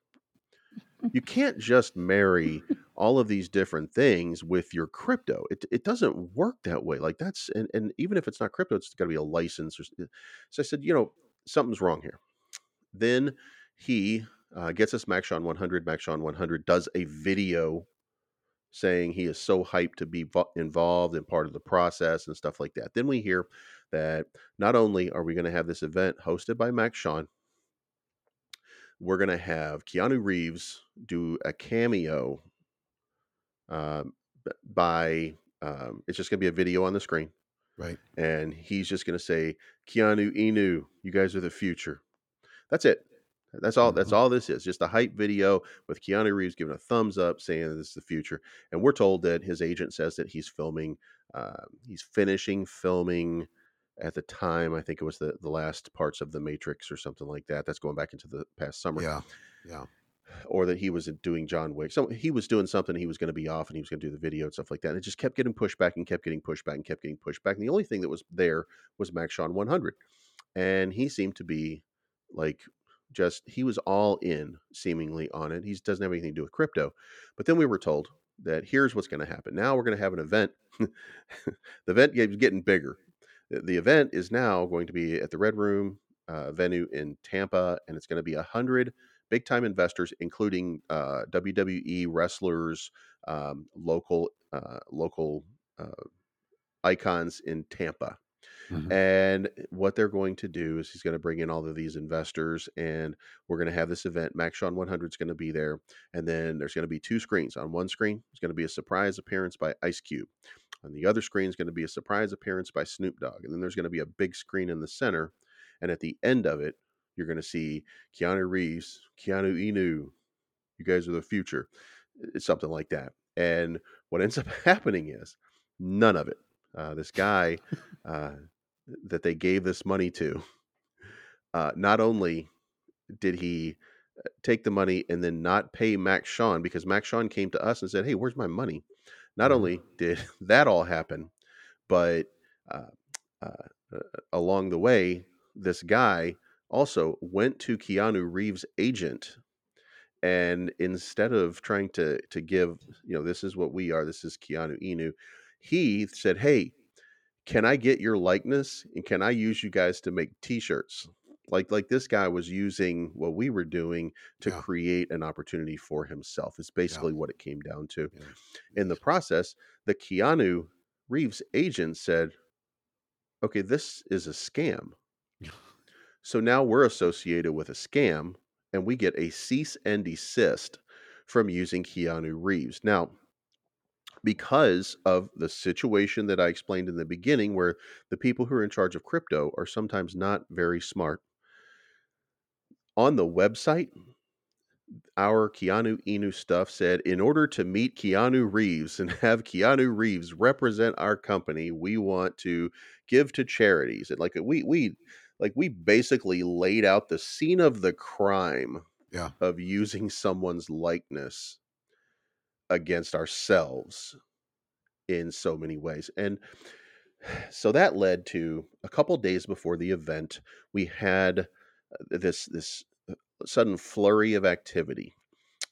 Speaker 3: you can't just marry all of these different things with your crypto. It, it doesn't work that way. Like that's and, and even if it's not crypto, it's got to be a license. Or, so I said, you know, something's wrong here. Then he uh, gets us Max Sean 100. Max Sean 100 does a video saying he is so hyped to be involved and part of the process and stuff like that. Then we hear that not only are we going to have this event hosted by Max Sean, we're going to have Keanu Reeves do a cameo um, by, um, it's just going to be a video on the screen.
Speaker 1: Right.
Speaker 3: And he's just going to say, Keanu Inu, you guys are the future. That's it. That's all. That's
Speaker 1: Mhm.
Speaker 3: all this is. Just a hype video with Keanu Reeves giving a thumbs up, saying this is the future. And we're told that his agent says that he's filming. Uh, he's finishing filming at the time. I think it was the the last parts of the Matrix or something like that. That's going back into the past summer.
Speaker 1: Yeah. Yeah.
Speaker 3: Or that he was doing John Wick. So he was doing something. He was going to be off, and he was going to do the video and stuff like that. And it just kept getting pushed back and kept getting pushed back and kept getting pushed back. And the only thing that was there was Max Sean 100, and he seemed to be like just he was all in seemingly on it. He doesn't have anything to do with crypto. But then we were told that here's what's going to happen. Now we're going to have an event. the event is getting bigger. The event is now going to be at the Red Room uh, venue in Tampa, and it's going to be a hundred big time investors, including uh, WWE wrestlers, um, local uh, local uh, icons in Tampa.
Speaker 1: Mhm.
Speaker 3: And what they're going to do is he's going to bring in all of these investors, and we're going to have this event. Max Sean 100 is going to be there, and then there's going to be two screens. On one screen, it's going to be a surprise appearance by Ice Cube. On the other screen is going to be a surprise appearance by Snoop Dogg, and then there's going to be a big screen in the center. And at the end of it, you're going to see Keanu Reeves, Keanu Inu. You guys are the future. It's something like that. And what ends up happening is none of it. Uh, this guy uh, that they gave this money to, uh, not only did he uh, take the money and then not pay Max Sean because Max Sean came to us and said, "Hey, where's my money?" Not
Speaker 1: Mhm.
Speaker 3: only did that all happen, but uh, along the way, this guy also went to Keanu Reeves' agent and instead of trying to to give you know this is what we are this is keanu inu he said hey can i get your likeness and can i use you guys to make t-shirts like like this guy was using what we were doing to
Speaker 1: Yeah.
Speaker 3: create an opportunity for himself is basically what it came down to
Speaker 1: Yeah.
Speaker 3: in the process the keanu reeves agent said okay this is a scam so now we're associated with a scam and we get a cease and desist from using Keanu Reeves. Now, because of the situation that I explained in the beginning, where the people who are in charge of crypto are sometimes not very smart, on the website, our Keanu Inu stuff said, in order to meet Keanu Reeves and have Keanu Reeves represent our company, we want to give to charities. And like we we like we basically laid out the scene of the crime
Speaker 1: Yeah.
Speaker 3: of using someone's likeness against ourselves in so many ways. And so that led to a couple days before the event, we had uh, this this uh, sudden flurry of activity.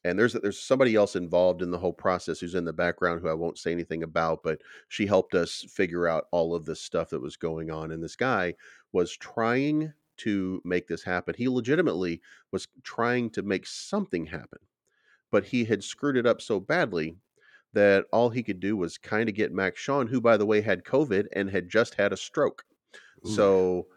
Speaker 3: And there's there's somebody else involved in the whole process who's in the background who I won't say anything about, but she helped us figure out all of this stuff that was going on. And this guy was trying to make this happen. He legitimately was trying to make something happen, but he had screwed it up so badly that all he could do was kind of get Max Sean, who by the way had COVID and had just had a stroke.
Speaker 1: Ooh.
Speaker 3: So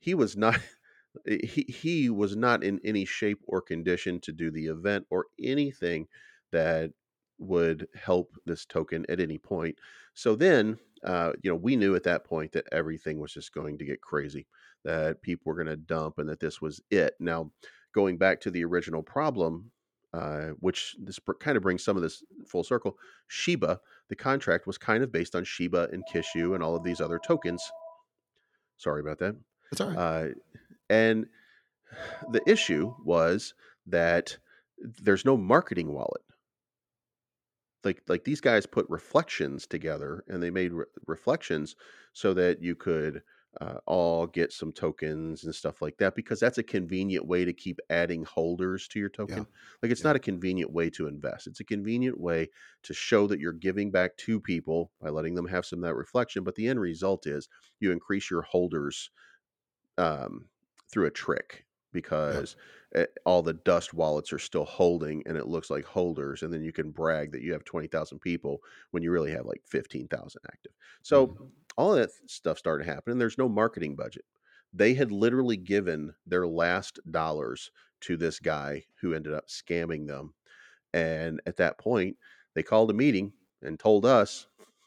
Speaker 3: he was not he he was not in any shape or condition to do the event or anything that would help this token at any point. So then, uh, you know, we knew at that point that everything was just going to get crazy, that people were going to dump, and that this was it. Now, going back to the original problem, uh, which this kind of brings some of this full circle, Shiba, the contract was kind of based on Shiba and Kishu and all of these other tokens. Sorry about that.
Speaker 1: It's all right.
Speaker 3: Uh, and the issue was that there's no marketing wallet. Like like these guys put reflections together, and they made re- reflections so that you could uh, all get some tokens and stuff like that because that's a convenient way to keep adding holders to your token. Like it's
Speaker 1: Yeah.
Speaker 3: not a convenient way to invest. It's a convenient way to show that you're giving back to people by letting them have some of that reflection. But the end result is you increase your holders um, through a trick because eh, all the dust wallets are still holding and it looks like holders and then you can brag that you have 20,000 people when you really have like 15,000 active. So
Speaker 1: Mhm.
Speaker 3: All that stuff started happening. There's no marketing budget. They had literally given their last dollars to this guy who ended up scamming them. And at that point, they called a meeting and told us,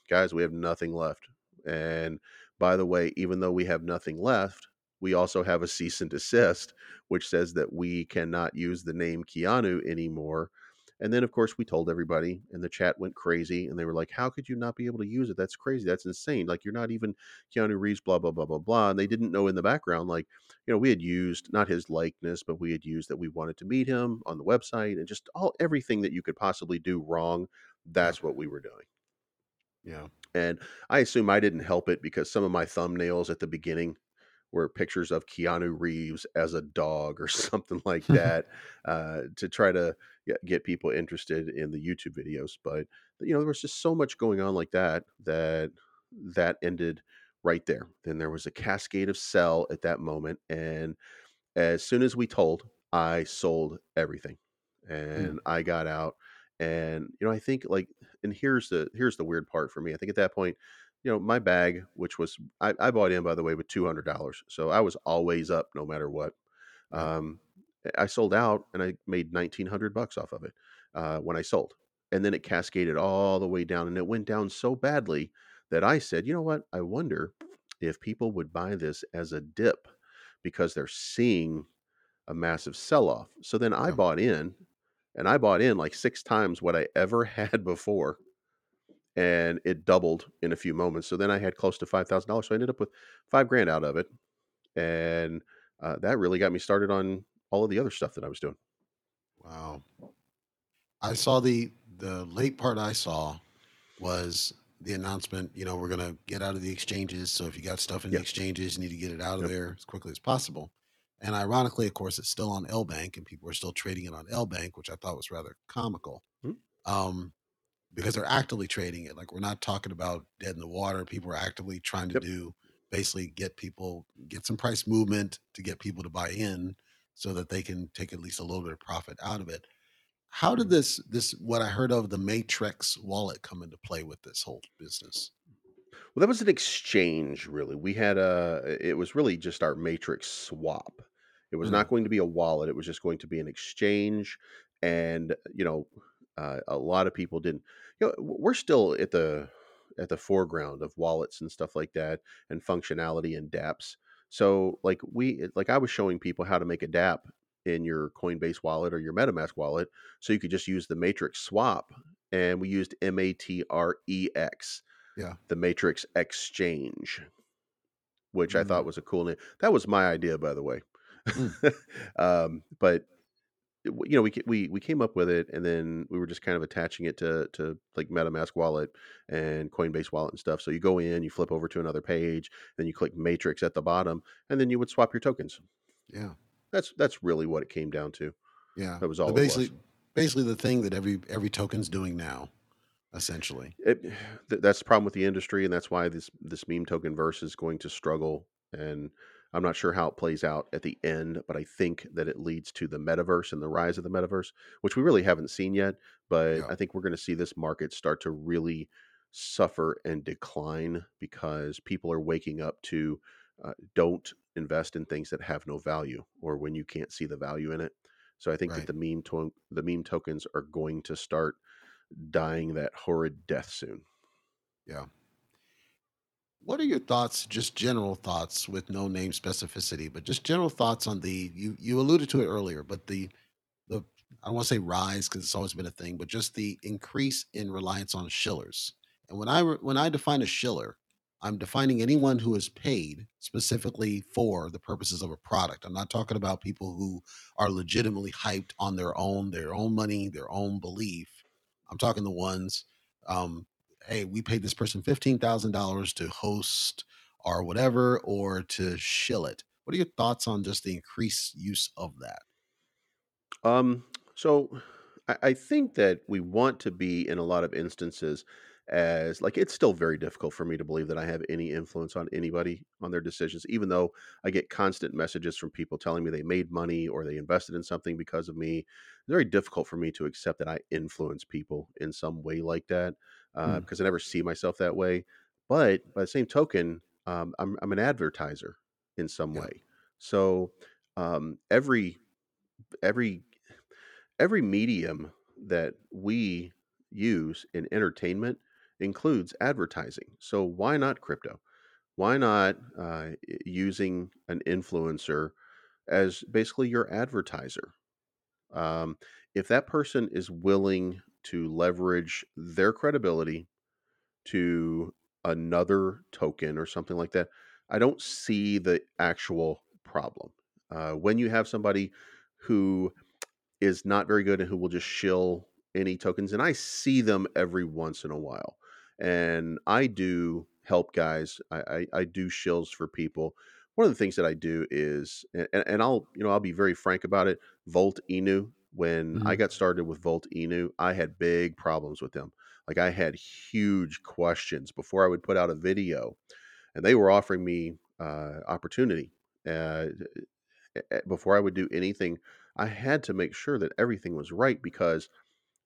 Speaker 3: guys, we have nothing left. And by the way, even though we have nothing left, we also have a cease and desist, which says that we cannot use the name Keanu anymore. And then, of course, we told everybody, and the chat went crazy. And they were like, How could you not be able to use it? That's crazy. That's insane. Like, you're not even Keanu Reeves, blah, blah, blah, blah, blah. And they didn't know in the background, like, you know, we had used not his likeness, but we had used that we wanted to meet him on the website and just all everything that you could possibly do wrong. That's what we were doing.
Speaker 1: Yeah.
Speaker 3: And I assume I didn't help it because some of my thumbnails at the beginning were pictures of Keanu Reeves as a dog or something like that uh, to try to get, people interested in the YouTube videos. But you know, there was just so much going on like that that that ended right there. Then there was a cascade of sell at that moment, and as soon as we told, I sold everything, and I got out. And you know, I think like, and here's the here's the weird part for me. I think at that point, you know, my bag, which was I, I bought in by the way with two hundred dollars, so I was always up no matter what. Um, I sold out and I made nineteen hundred bucks off of it uh, when I sold, and then it cascaded all the way down, and it went down so badly that I said, you know what? I wonder if people would buy this as a dip because they're seeing a massive sell off. So then I bought in, and I bought in like six times what I ever had before and it doubled in a few moments. So then I had close to five thousand dollars. So I ended up with five grand out of it, and uh, that really got me started on all of the other stuff that I was doing.
Speaker 1: Wow. I saw the the late part I saw was the announcement, you know, we're gonna get out of the exchanges. So if you got stuff in the exchanges, you need to get it out of
Speaker 3: Yep.
Speaker 1: there as quickly as possible. And ironically, of course, it's still on LBank and people are still trading it on LBank, which I thought was rather comical.
Speaker 3: Hmm.
Speaker 1: Um, because they're actively trading it. Like we're not talking about dead in the water. People are actively trying to
Speaker 3: Yep.
Speaker 1: do basically get people get some price movement to get people to buy in so that they can take at least a little bit of profit out of it. How did this this what I heard of the Matrix wallet come into play with this whole business?
Speaker 3: Well, that was an exchange, really. We had a. It was really just our matrix swap. It was
Speaker 1: Mm,
Speaker 3: not going to be a wallet. It was just going to be an exchange, and you know, uh, a lot of people didn't. You know, we're still at the at the foreground of wallets and stuff like that, and functionality and DApps. So, like we, like I was showing people how to make a DApp in your Coinbase wallet or your MetaMask wallet, so you could just use the matrix swap, and we used M A T R E X
Speaker 1: yeah.
Speaker 3: the Matrix Exchange, which I thought
Speaker 1: Mm,
Speaker 3: was a cool name. That was my idea, by the way.
Speaker 1: mm,
Speaker 3: um, but you know, we we we came up with it, and then we were just kind of attaching it to to like MetaMask wallet and Coinbase wallet and stuff. So you go in, you flip over to another page, then you click Matrix at the bottom, and then you would swap your tokens.
Speaker 1: yeah.
Speaker 3: That's that's really what it came down to.
Speaker 1: Yeah.
Speaker 3: That was
Speaker 1: But
Speaker 3: all was.
Speaker 1: basically basically the thing that every every token's doing now, essentially.
Speaker 3: It, th- that's the problem with the industry, and that's why this this meme token verse is going to struggle. And I'm not sure how it plays out at the end, but I think that it leads to the metaverse and the rise of the metaverse, which we really haven't seen yet. But
Speaker 1: Yeah.
Speaker 3: I think we're going to see this market start to really suffer and decline because people are waking up to uh, don't invest in things that have no value or when you can't see the value in it. So I think that the meme to- the meme tokens are going to start dying that horrid death soon.
Speaker 1: Yeah. What are your thoughts, just general thoughts with no name specificity, but just general thoughts on the you you alluded to it earlier, but the the I don't want to say rise because it's always been a thing, but just the increase in reliance on shillers. And when I when I define a shiller, I'm defining anyone who is paid specifically for the purposes of a product. I'm not talking about people who are legitimately hyped on their own their own money, their own belief. I'm talking the ones um, hey, we paid this person fifteen thousand dollars to host or whatever, or to shill it. What are your thoughts on just the increased use of that?
Speaker 3: Um, so I, I think that we want to be in a lot of instances as like it's still very difficult for me to believe that I have any influence on anybody on their decisions, even though I get constant messages from people telling me they made money or they invested in something because of me. It's very difficult for me to accept that I influence people in some way like that uh,
Speaker 1: Mm,
Speaker 3: because I never see myself that way. But by the same token, um, I'm, I'm an advertiser in some
Speaker 1: yeah,
Speaker 3: way. So um, every every every medium that we use in entertainment includes advertising. So why not crypto? Why not uh, using an influencer as basically your advertiser? Um, if that person is willing to leverage their credibility to another token or something like that, I don't see the actual problem. Uh, when you have somebody who is not very good and who will just shill any tokens. And I see them every once in a while. And I do help guys. I, I, I do shills for people. One of the things that I do is, and, and I'll, you know, I'll be very frank about it. Volt Inu, when I
Speaker 1: mhm,
Speaker 3: got started with Volt Inu, I had big problems with them. Like I had huge questions before I would put out a video, and they were offering me uh, opportunity. Uh, before I would do anything, I had to make sure that everything was right because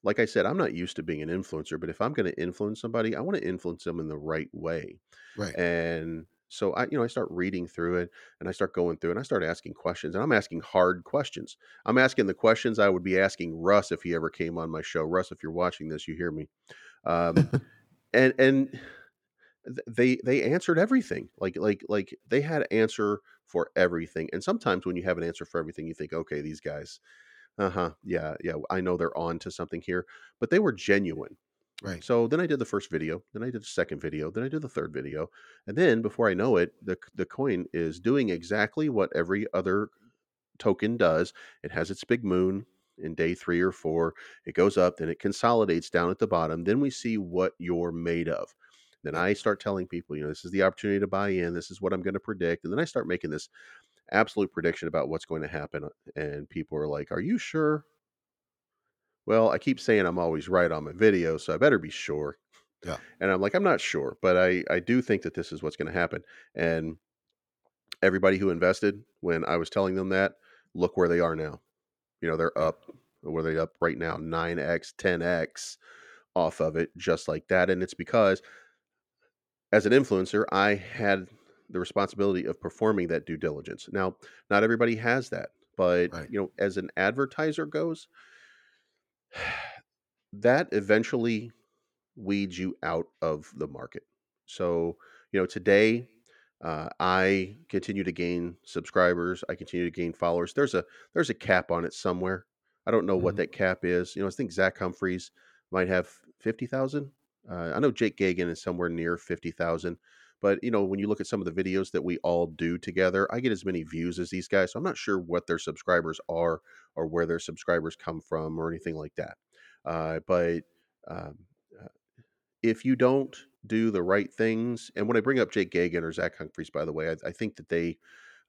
Speaker 3: like I said, I'm not used to being an influencer, but if I'm going to influence somebody, I want to influence them in the right way.
Speaker 1: Right.
Speaker 3: And so I, you know, I start reading through it and I start going through and I start asking questions and I'm asking hard questions. I'm asking the questions I would be asking Russ if he ever came on my show. Russ, if you're watching this, you hear me. Um, and and they they answered everything. Like like like they had answer for everything. And sometimes when you have an answer for everything, you think, okay, these guys, uh huh, yeah, yeah, I know they're on to something here. But they were genuine.
Speaker 1: Right.
Speaker 3: So then I did the first video, then I did the second video, then I did the third video, and then before I know it, the the coin is doing exactly what every other token does. It has its big moon in day three or four. It goes up, then it consolidates down at the bottom. Then we see what you're made of. Then I start telling people, you know, this is the opportunity to buy in. This is what I'm going to predict. And then I start making this absolute prediction about what's going to happen. Uh, and people are like, Are you sure? Well, I keep saying I'm always right on my video, so I better be sure.
Speaker 1: Yeah.
Speaker 3: And I'm like, I'm not sure, but I, I do think that this is what's going to happen. And everybody who invested when I was telling them that, look where they are now. You know, they're up, where they up right now, 9x, 10x off of it, just like that. And it's because as an influencer, I had the responsibility of performing that due diligence. Now, not everybody has that, but
Speaker 1: Right.
Speaker 3: you know, as an advertiser goes, that eventually weeds you out of the market. So, you know, today uh, I continue to gain subscribers. I continue to gain followers. There's a there's a cap on it somewhere. I don't know what
Speaker 1: Mhm.
Speaker 3: that cap is. You know, I think Zach Humphreys might have fifty thousand. Uh, I know Jake Gagain is somewhere near fifty thousand. But you know, when you look at some of the videos that we all do together, I get as many views as these guys. So I'm not sure what their subscribers are or where their subscribers come from or anything like that. Uh, but um, uh, if you don't do the right things, and when I bring up Jake Gagain or Zach Humphries, by the way, I, I think that they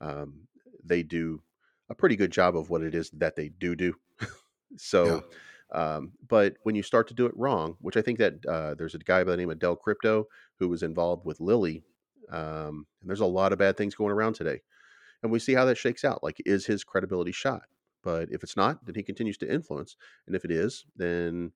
Speaker 3: um, they do a pretty good job of what it is that they do do. So, um, but when you start to do it wrong, which I think that uh, there's a guy by the name of Del Crypto who was involved with Lilly, um, and there's a lot of bad things going around today, and we see how that shakes out. Like, is his credibility shot? But if it's not, then he continues to influence, and if it is, then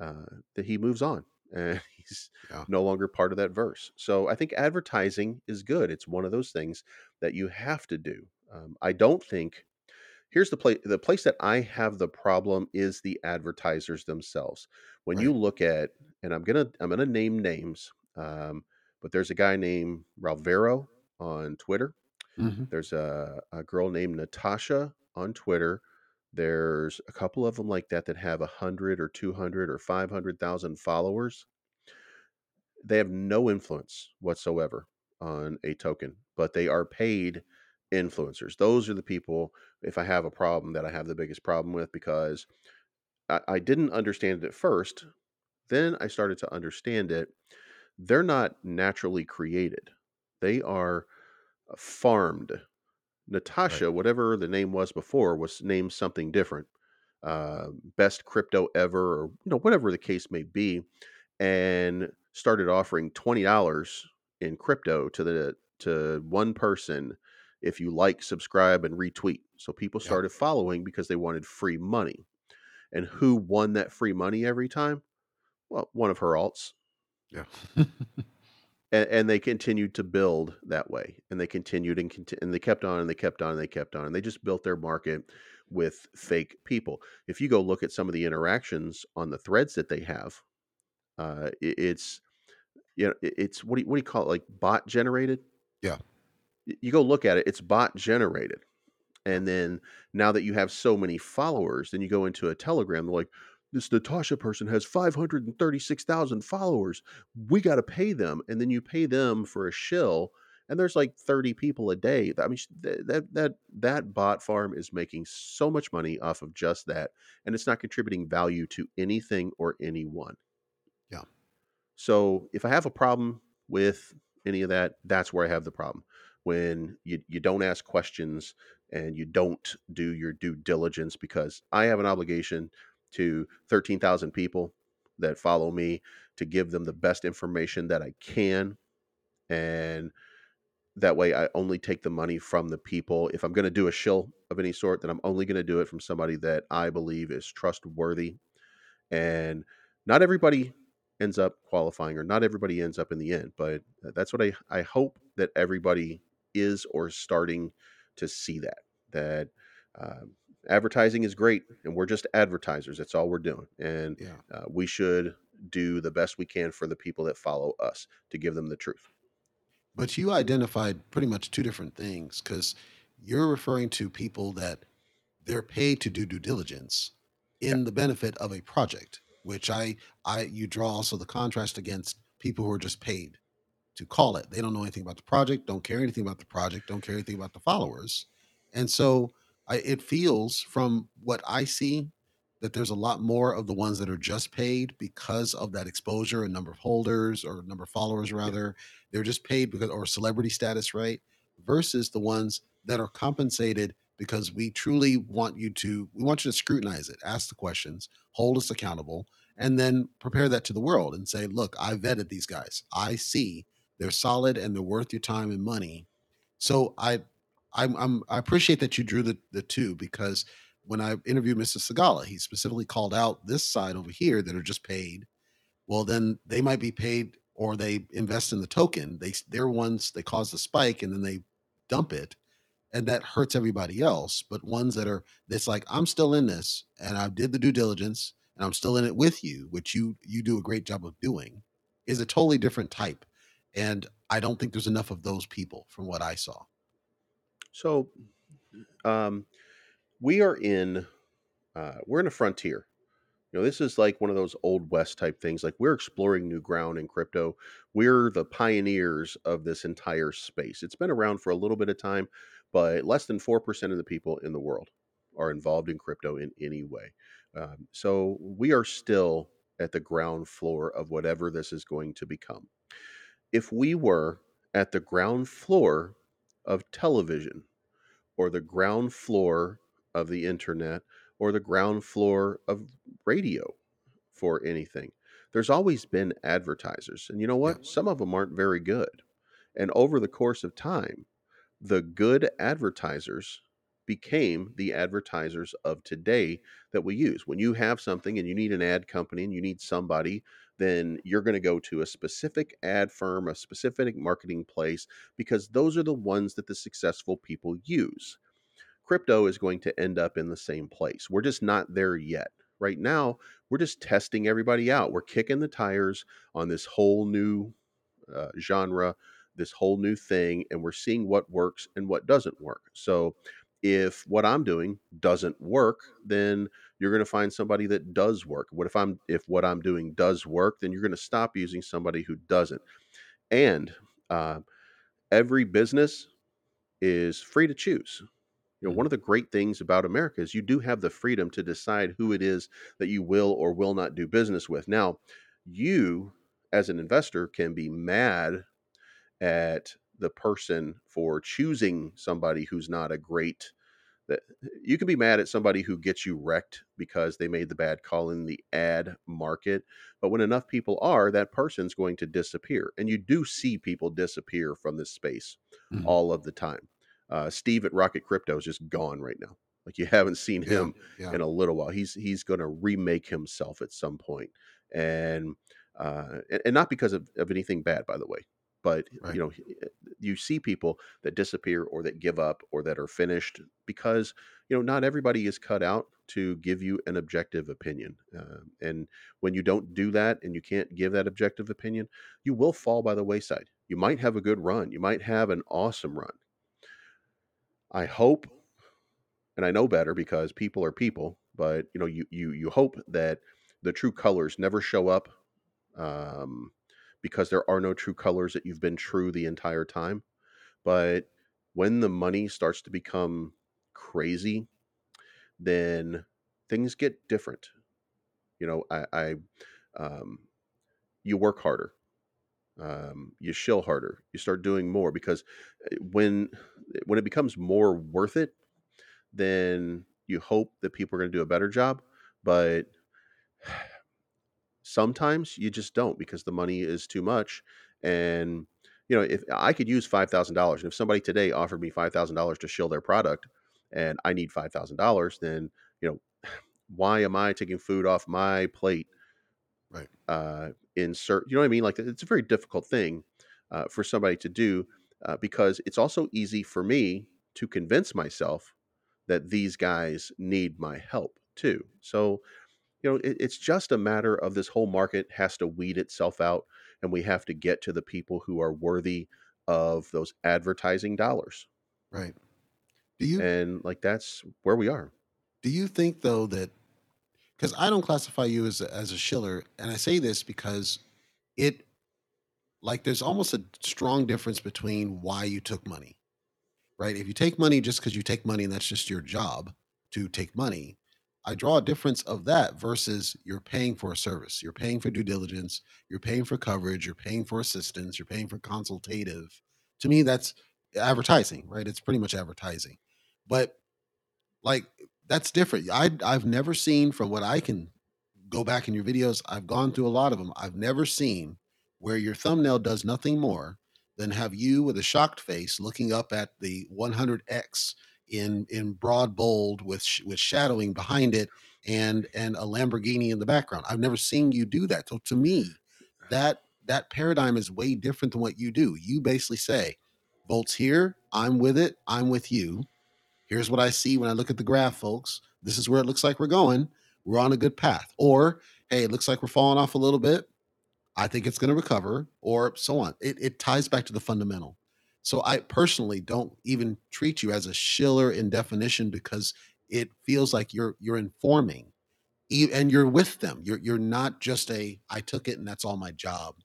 Speaker 3: uh, that he moves on and he's
Speaker 1: Yeah.
Speaker 3: no longer part of that verse. So I think advertising is good. It's one of those things that you have to do. Um, I don't think here's the place the place that I have the problem is the advertisers themselves. When you look at and I'm gonna I'm gonna name names, um, but there's a guy named Ralvero on Twitter.
Speaker 1: Mhm.
Speaker 3: There's a, a girl named Natasha on Twitter. There's a couple of them like that that have a hundred or two hundred or five hundred thousand followers. They have no influence whatsoever on a token, but they are paid influencers. Those are the people. If I have a problem, that I have the biggest problem with because I, I didn't understand it at first. Then I started to understand it. They're not naturally created. They are uh, farmed
Speaker 1: Right.
Speaker 3: Natasha, whatever the name was before, was named something different. Uh, best crypto ever, or you know, whatever the case may be, and started offering twenty dollars in crypto to the to one person if you like, subscribe, and retweet. So people
Speaker 1: Yeah.
Speaker 3: started following because they wanted free money. And who won that free money every time? Well, one of her alts
Speaker 1: Yeah.
Speaker 3: and, and they continued to build that way and they continued and, conti- and they kept on and they kept on and they kept on and they just built their market with fake people if you go look at some of the interactions on the threads that they have uh, it- it's you know it- it's what do you, what do you call it like bot generated
Speaker 1: Yeah.
Speaker 3: You go look at it it's bot generated. And then now that you have so many followers then you go into a telegram like this natasha person has 536000 followers. We got to pay them. And then you pay them for a shill and there's like 30 people a day. I mean that that that bot farm is making so much money off of just that and it's not contributing value to anything or anyone.
Speaker 1: Yeah.
Speaker 3: so if i have a problem with any of that that's where i have the problem when you, you don't ask questions and you don't do your due diligence because i have an obligation to 13,000 people that follow me to give them the best information that I can. And that way, I only take the money from the people. If I'm going to do a shill of any sort, then I'm only going to do it from somebody that I believe is trustworthy and not everybody ends up qualifying or not everybody ends up in the end but uh, that's what i i hope that everybody is or starting to see that that um, advertising is great and we're just advertisers that's all we're doing and
Speaker 1: Yeah.
Speaker 3: uh, we should do the best we can for the people that follow us to give them the truth.
Speaker 1: But you identified pretty much two different things because you're referring to people that they're paid to do due diligence in the benefit of a project, which I, I, you draw also the contrast against people who are just paid to call it. They don't know anything about the project, don't care anything about the project, don't care anything about the followers, and so I, it feels from what I see that there's a lot more of the ones that are just paid because of that exposure and number of holders or number of followers rather. They're just paid because or celebrity status right? Versus the ones that are compensated because we truly want you to we want you to scrutinize it ask the questions hold us accountable and then prepare that to the world and say look i vetted these guys. I see they're solid and they're worth your time and money. So i i'm, I'm i appreciate that you drew the, the two because when i interviewed mr sagala he specifically called out this side over here that are just paid. Well then they might be paid or they invest in the token. They they're ones they cause the spike and then they dump it and that hurts everybody else. But ones that are that's like i'm still in this and i did the due diligence and i'm still in it with you which you you do a great job of doing is a totally different type and i don't think there's enough of those people from what i saw.
Speaker 3: So um, we are in uh, we're in a frontier. You know this is like one of those old west type things like we're exploring new ground in crypto. We're the pioneers of this entire space. It's been around for a little bit of time but less than 4% of the people in the world are involved in crypto in any way. Um, so we are still at the ground floor of whatever this is going to become if we were at the ground floor of television or the ground floor of the internet or the ground floor of radio for anything. There's always been advertisers. And you know what? Some of them aren't very good. And over the course of time, the good advertisers became the advertisers of today that we use. When you have something and you need an ad company and you need somebody, then you're going to go to a specific ad firm, a specific marketing place, because those are the ones that the successful people use crypto is going to end up in the same place. We're just not there yet. Right now, we're just testing everybody out. We're kicking the tires on this whole new uh, genre, this whole new thing, and we're seeing what works and what doesn't work. So, if what I'm doing doesn't work, then you're going to find somebody that does work. What if I'm if what I'm doing does work, then you're going to stop using somebody who doesn't. And uh, every business is free to choose you know one of the great things about america is you do have the freedom to decide who it is that you will or will not do business with now you as an investor can be mad at the person for choosing somebody who's not a great that you can be mad at somebody who gets you wrecked because they made the bad call in the ad market but when enough people are that person's going to disappear and you do see people disappear from this space
Speaker 1: Mhm.
Speaker 3: all of the time. Uh, steve at rocket crypto is just gone right now. Like you haven't seen
Speaker 1: yeah
Speaker 3: him
Speaker 1: yeah.
Speaker 3: in a little while. He's he's going to remake himself at some point and uh and, and not because of, of anything bad by the way but
Speaker 1: Right.
Speaker 3: you know you see people that disappear or that give up or that are finished because you know not everybody is cut out to give you an objective opinion uh, and when you don't do that and you can't give that objective opinion you will fall by the wayside. You might have a good run. You might have an awesome run. I hope and i know better because people are people but you know you you you hope that the true colors never show up um, because there are no true colors that you've been true the entire time but when the money starts to become crazy, then things get different. You know, I, I um, you work harder, um, you shill harder, you start doing more because uh, when when it becomes more worth it, then you hope that people are going to do a better job. But sometimes you just don't because the money is too much and you know if i could use $5000 and if somebody today offered me $5000 to shill their product and i need $5000 then you know why am I taking food off my plate?
Speaker 1: Right.
Speaker 3: Uh, insert, you know what I mean? Like it's a very difficult thing uh, for somebody to do uh, because it's also easy for me to convince myself that these guys need my help too. So, you know, it, it's just a matter of this whole market has to weed itself out, and we have to get to the people who are worthy of those advertising dollars.
Speaker 1: Right. Do you
Speaker 3: And like that's where we are.
Speaker 1: do you think though that because I don't classify you as a, as a shiller, and I say this because it like there's almost a strong difference between why you took money, right? If you take money just because you take money and that's just your job to take money, I draw a difference of that versus you're paying for a service. You're paying for due diligence, you're paying for coverage, you're paying for assistance, you're paying for consultative. To me, that's advertising, right? It's pretty much advertising. But like that's different. I I've never seen from what I can go back in your videos. I've gone through a lot of them. I've never seen where your thumbnail does nothing more than have you with a shocked face looking up at the 100x in in broad bold with sh- with shadowing behind it and and a Lamborghini in the background. I've never seen you do that. So to me, that that paradigm is way different than what you do. You basically say, "Volts here, I'm with it, I'm with you." Here's what I see when I look at the graph, folks. This is where it looks like we're going. We're on a good path. Or, hey, it looks like we're falling off a little bit. I think it's going to recover, or so on. It, it ties back to the fundamental. So I personally don't even treat you as a shiller in definition because it feels like you're you're informing, and you're with them. You're you're not just a I took it and that's all my job.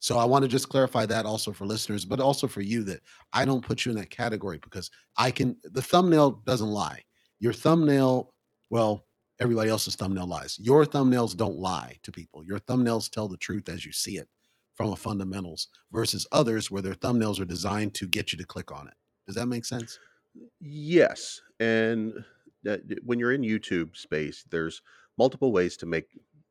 Speaker 1: So I want to just clarify that also for listeners, but also for you that I don't put you in that category because I can the thumbnail doesn't lie. Your thumbnail, well, everybody else's thumbnail lies. Your thumbnails don't lie to people. Your thumbnails tell the truth as you see it from a fundamentals versus others where their thumbnails are designed to get you to click on it. Does that make sense?
Speaker 3: Yes, and that when you're in YouTube space, there's multiple ways to make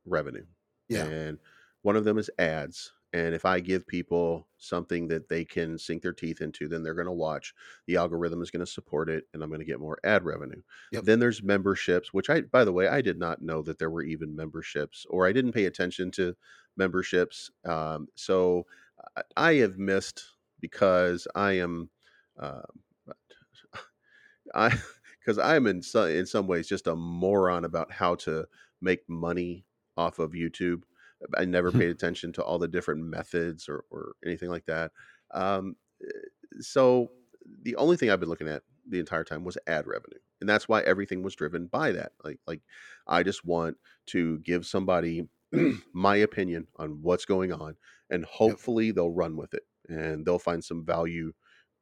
Speaker 3: revenue.
Speaker 1: Yeah.
Speaker 3: And one of them is ads. And if I give people something that they can sink their teeth into, then they're going to watch. The algorithm is going to support it, and I'm going to get more ad revenue.
Speaker 1: Yep.
Speaker 3: Then there's memberships, which I, by the way, I did not know that there were even memberships, or I didn't pay attention to memberships. Um, so I, have missed because I am. Uh, I because I'm in some in some ways just a moron about how to make money off of YouTube. I never paid attention to all the different methods or, or anything like that. Um, eh, so the only thing I've been looking at the entire time was ad revenue, and that's why everything was driven by that. Like like I just want to give somebody my opinion on what's going on, and hopefully they'll run with it and they'll find some value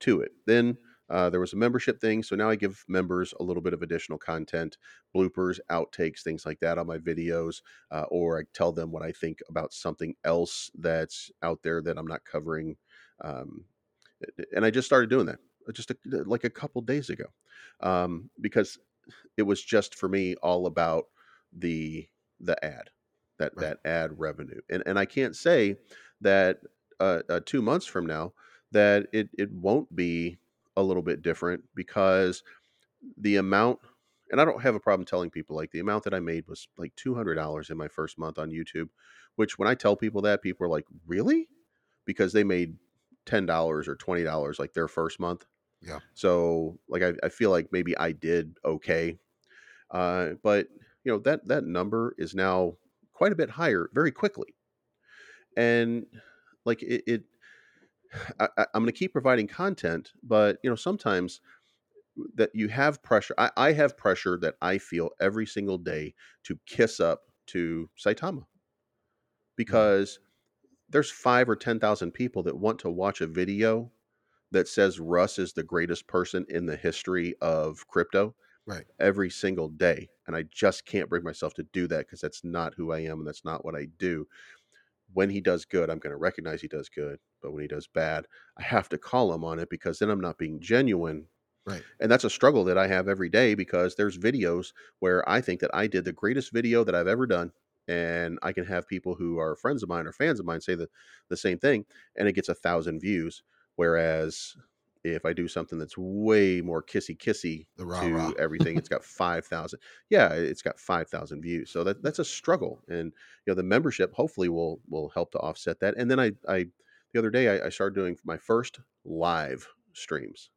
Speaker 3: to it. Then uh, there was a membership thing, so now I give members a little bit of additional content, bloopers, outtakes, things like that on my videos, uh, or I tell them what I think about something else that's out there that I'm not covering. Um, and I just started doing that uh, just a, like a couple days ago um, because it was just for me all about the the ad that
Speaker 1: Right.
Speaker 3: that ad revenue and and I can't say that uh, uh, two months from now that it it won't be a little bit different because the amount and I don't have a problem telling people like the amount that I made was like two hundred dollars in my first month on YouTube, which when I tell people that people are like really because they made ten dollars or twenty dollars like their first month.
Speaker 1: Yeah.
Speaker 3: So like I, I feel like maybe I did okay, uh, but you know that that number is now quite a bit higher very quickly, and like it. it I, I'm going to keep providing content, but you know sometimes that you have pressure. I, I have pressure that I feel every single day to kiss up to Saitama mm. because there's five or ten thousand people that want to watch a video that says Russ is the greatest person in the history of crypto
Speaker 1: Right.
Speaker 3: every single day. And I just can't bring myself to do that because that's not who I am and that's not what I do. When he does good, I'm going to recognize he does good. But when he does bad, I have to call him on it because then I'm not being genuine.
Speaker 1: Right.
Speaker 3: And that's a struggle that I have every day because there's videos where I think that I did the greatest video that I've ever done. And I can have people who are friends of mine or fans of mine say the, the same thing, and it gets a thousand views. Whereas if I do something that's way more kissy kissy
Speaker 1: rah
Speaker 3: to
Speaker 1: rah.
Speaker 3: everything, it's got five thousand. Yeah, it's got five thousand views. So that that's a struggle, and you know the membership hopefully will will help to offset that. And then I I the other day I, I started doing my first live streams.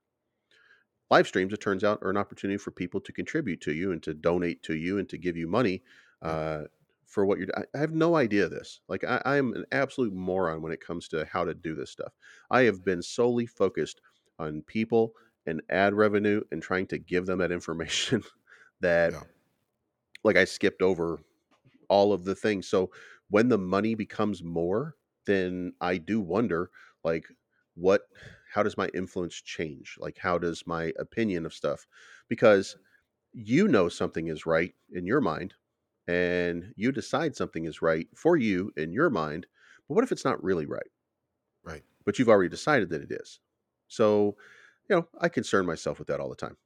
Speaker 3: Live streams, it turns out, are an opportunity for people to contribute to you and to donate to you and to give you money uh, for what you're. I I have no idea this. Like I, I am an absolute moron when it comes to how to do this stuff. I have been solely focused on people and ad revenue and trying to give them that information that
Speaker 1: Yeah.
Speaker 3: like I skipped over all of the things. So when the money becomes more, then I do wonder like what how does my influence change? Like how does my opinion of stuff because you know something is right in your mind and you decide something is right for you in your mind, but what if it's not really right?
Speaker 1: Right.
Speaker 3: But you've already decided that it is. So, you know, I concern myself with that all the time.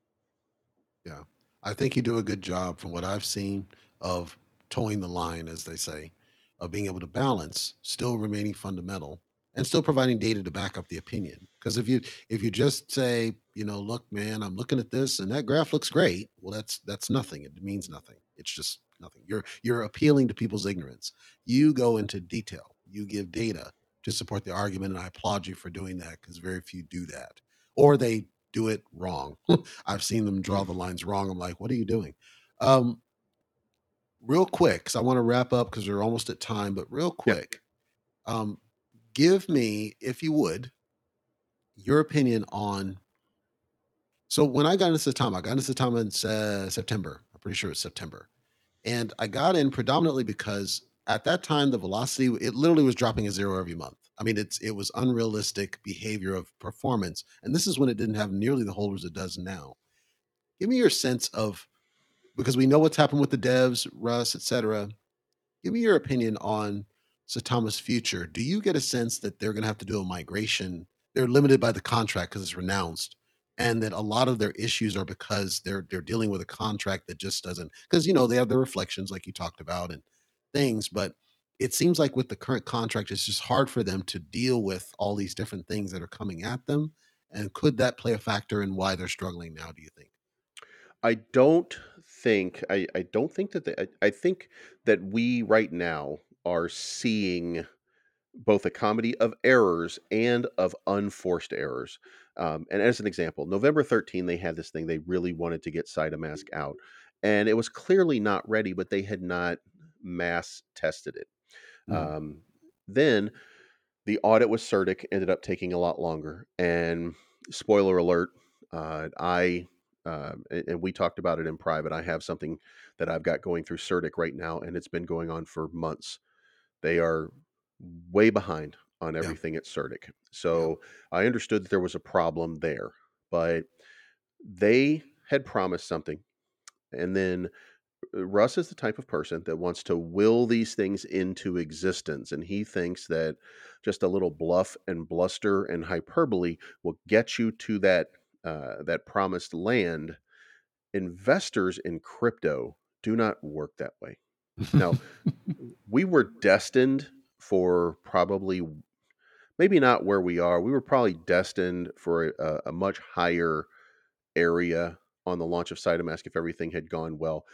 Speaker 1: Yeah. I think you do a good job from what I've seen of towing the line, as they say, of being able to balance, still remaining fundamental and still providing data to back up the opinion. Because if you if you just say, you know, look, man, I'm looking at this and that graph looks great, well, that's that's nothing. It means nothing. It's just nothing. You're you're appealing to people's ignorance. You go into detail. You give data to support the argument, and I applaud you for doing that because very few do that. Or they do it wrong. I've seen them draw the lines wrong. I'm like, what are you doing? Um, real quick, because I want to wrap up because we're almost at time, but real quick, um, give me, if you would, your opinion on. So when I got into Saitama, I got into Saitama in uh, September. I'm pretty sure it's September, and I got in predominantly because at that time the velocity it literally was dropping a zero every month. I mean, it's it was unrealistic behavior of performance, and this is when it didn't have nearly the holders it does now. Give me your sense of because we know what's happened with the devs, Russ, etc. Give me your opinion on Saitama's future. Do you get a sense that they're going to have to do a migration? They're limited by the contract because it's renounced, and that a lot of their issues are because they're they're dealing with a contract that just doesn't. Because you know they have their reflections, like you talked about, and things, but it seems like with the current contract, it's just hard for them to deal with all these different things that are coming at them. And could that play a factor in why they're struggling now? Do you think?
Speaker 3: I don't think I, I don't think that they, I, I think that we right now are seeing both a comedy of errors and of unforced errors. Um, and as an example, November 13, they had this thing they really wanted to get SaitaMask out, and it was clearly not ready, but they had not mass tested it.
Speaker 1: Mhm.
Speaker 3: Um, then the audit with CertiK ended up taking a lot longer. And spoiler alert, uh, I um, and, we talked about it in private. I have something that I've got going through CertiK right now, and it's been going on for months. They are way behind on
Speaker 1: Yeah.
Speaker 3: everything at CertiK.
Speaker 1: Yeah.
Speaker 3: So I understood that there was a problem there, but they had promised something. And then uh, Russ is the type of person that wants to will these things into existence. And he thinks that just a little bluff and bluster and hyperbole will get you to that uh, that promised land. Investors in crypto do not work that way. Now, we were destined for probably maybe not where we are. We were probably destined for a, a much higher area on the launch of SaitaMask if everything had gone well.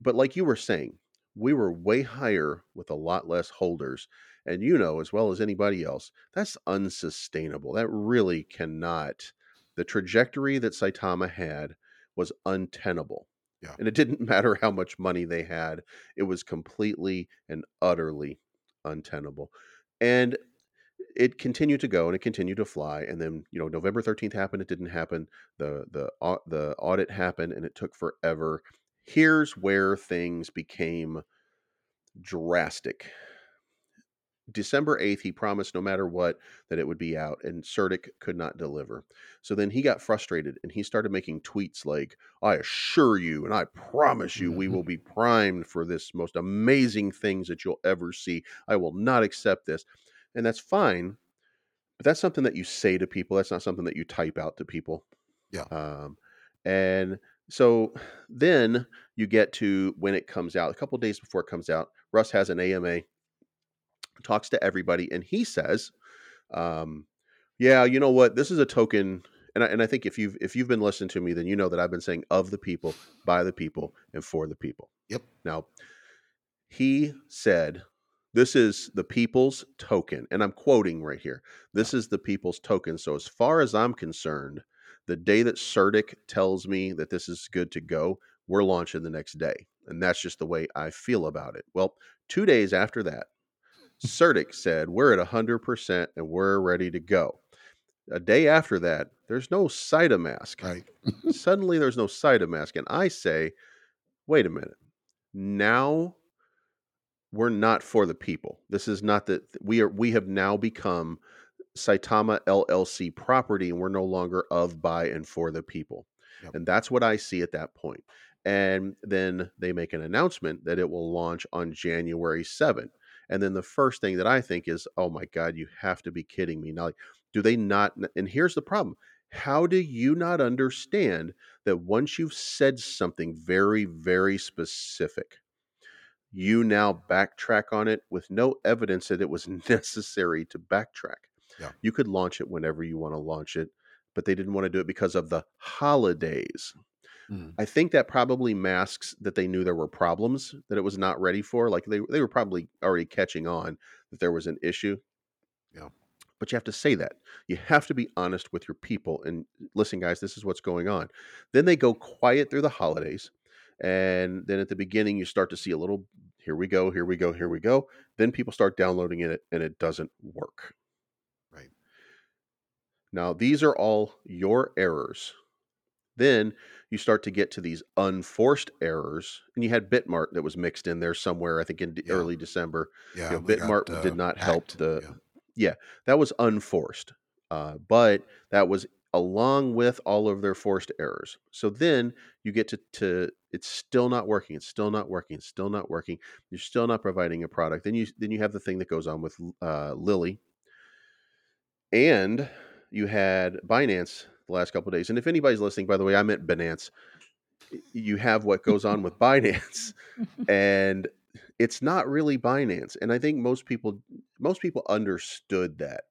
Speaker 3: But like you were saying, we were way higher with a lot less holders. And you know, as well as anybody else, that's unsustainable. That really cannot. The trajectory that Saitama had was untenable.
Speaker 1: Yeah.
Speaker 3: And it didn't matter how much money they had, it was completely and utterly untenable. And it continued to go and it continued to fly and then you know november 13th happened it didn't happen the the the audit happened and it took forever. Here's where things became drastic. December 8th he promised no matter what that it would be out and CertiK could not deliver. So then he got frustrated and he started making tweets like i assure you and i promise you we will be primed for this most amazing things that you'll ever see. I will not accept this and that's fine but that's something that you say to people that's not something that you type out to people
Speaker 1: Yeah.
Speaker 3: um, and so then you get to when it comes out a couple days before it comes out russ has an ama talks to everybody and he says um, yeah you know what this is a token and I, and I think if you've if you've been listening to me, then you know that I've been saying of the people, by the people, and for the people.
Speaker 1: Yep.
Speaker 3: Now, he said, "This is the people's token," and I'm quoting right here. This is the people's token. So as far as I'm concerned, the day that CertiK tells me that this is good to go, we're launching the next day, and that's just the way I feel about it. Well, two days after that, CertiK said we're at 100% and we're ready to go. A day after that, there's no SaitaMask.
Speaker 1: Right.
Speaker 3: Suddenly, there's no SaitaMask, and I say, wait a minute. Now we're not for the people. This is not that we are. We have now become Saitama LLC property, and we're no longer of, by, and for the people.
Speaker 1: Yep.
Speaker 3: And that's what I see at that point. And then they make an announcement that it will launch on January 7th. And then the first thing that I think is, oh my God, you have to be kidding me. Now, like, do they not? And here's the problem how do you not understand that once you've said something very, very specific, you now backtrack on it with no evidence that it was necessary to backtrack?
Speaker 1: Yeah.
Speaker 3: You could launch it whenever you want to launch it, but they didn't want to do it because of the holidays.
Speaker 1: Mm.
Speaker 3: I think that probably masks that they knew there were problems that it was not ready for. Like they, they were probably already catching on that there was an issue.
Speaker 1: Yeah.
Speaker 3: But you have to say that. You have to be honest with your people and listen, guys, this is what's going on. Then they go quiet through the holidays. And then at the beginning, you start to see a little here we go, here we go, here we go. Then people start downloading it and it doesn't work.
Speaker 1: Right.
Speaker 3: Now, these are all your errors. Then you start to get to these unforced errors, and you had Bitmart that was mixed in there somewhere. I think in
Speaker 1: Yeah.
Speaker 3: early December,
Speaker 1: Yeah.
Speaker 3: know,
Speaker 1: we got,
Speaker 3: Bitmart did not help
Speaker 1: hacked.
Speaker 3: the-
Speaker 1: Yeah.
Speaker 3: that was unforced, uh, but that was along with all of their forced errors. So then you get to, to it's still not working. It's still not working. It's still not working. You're still not providing a product. Then you then you have the thing that goes on with uh, Lilly, and you had Binance the last couple of days. And if anybody's listening, by the way, I meant Binance. You have what goes on with Binance, and it's not really Binance. And I think most people most people understood that.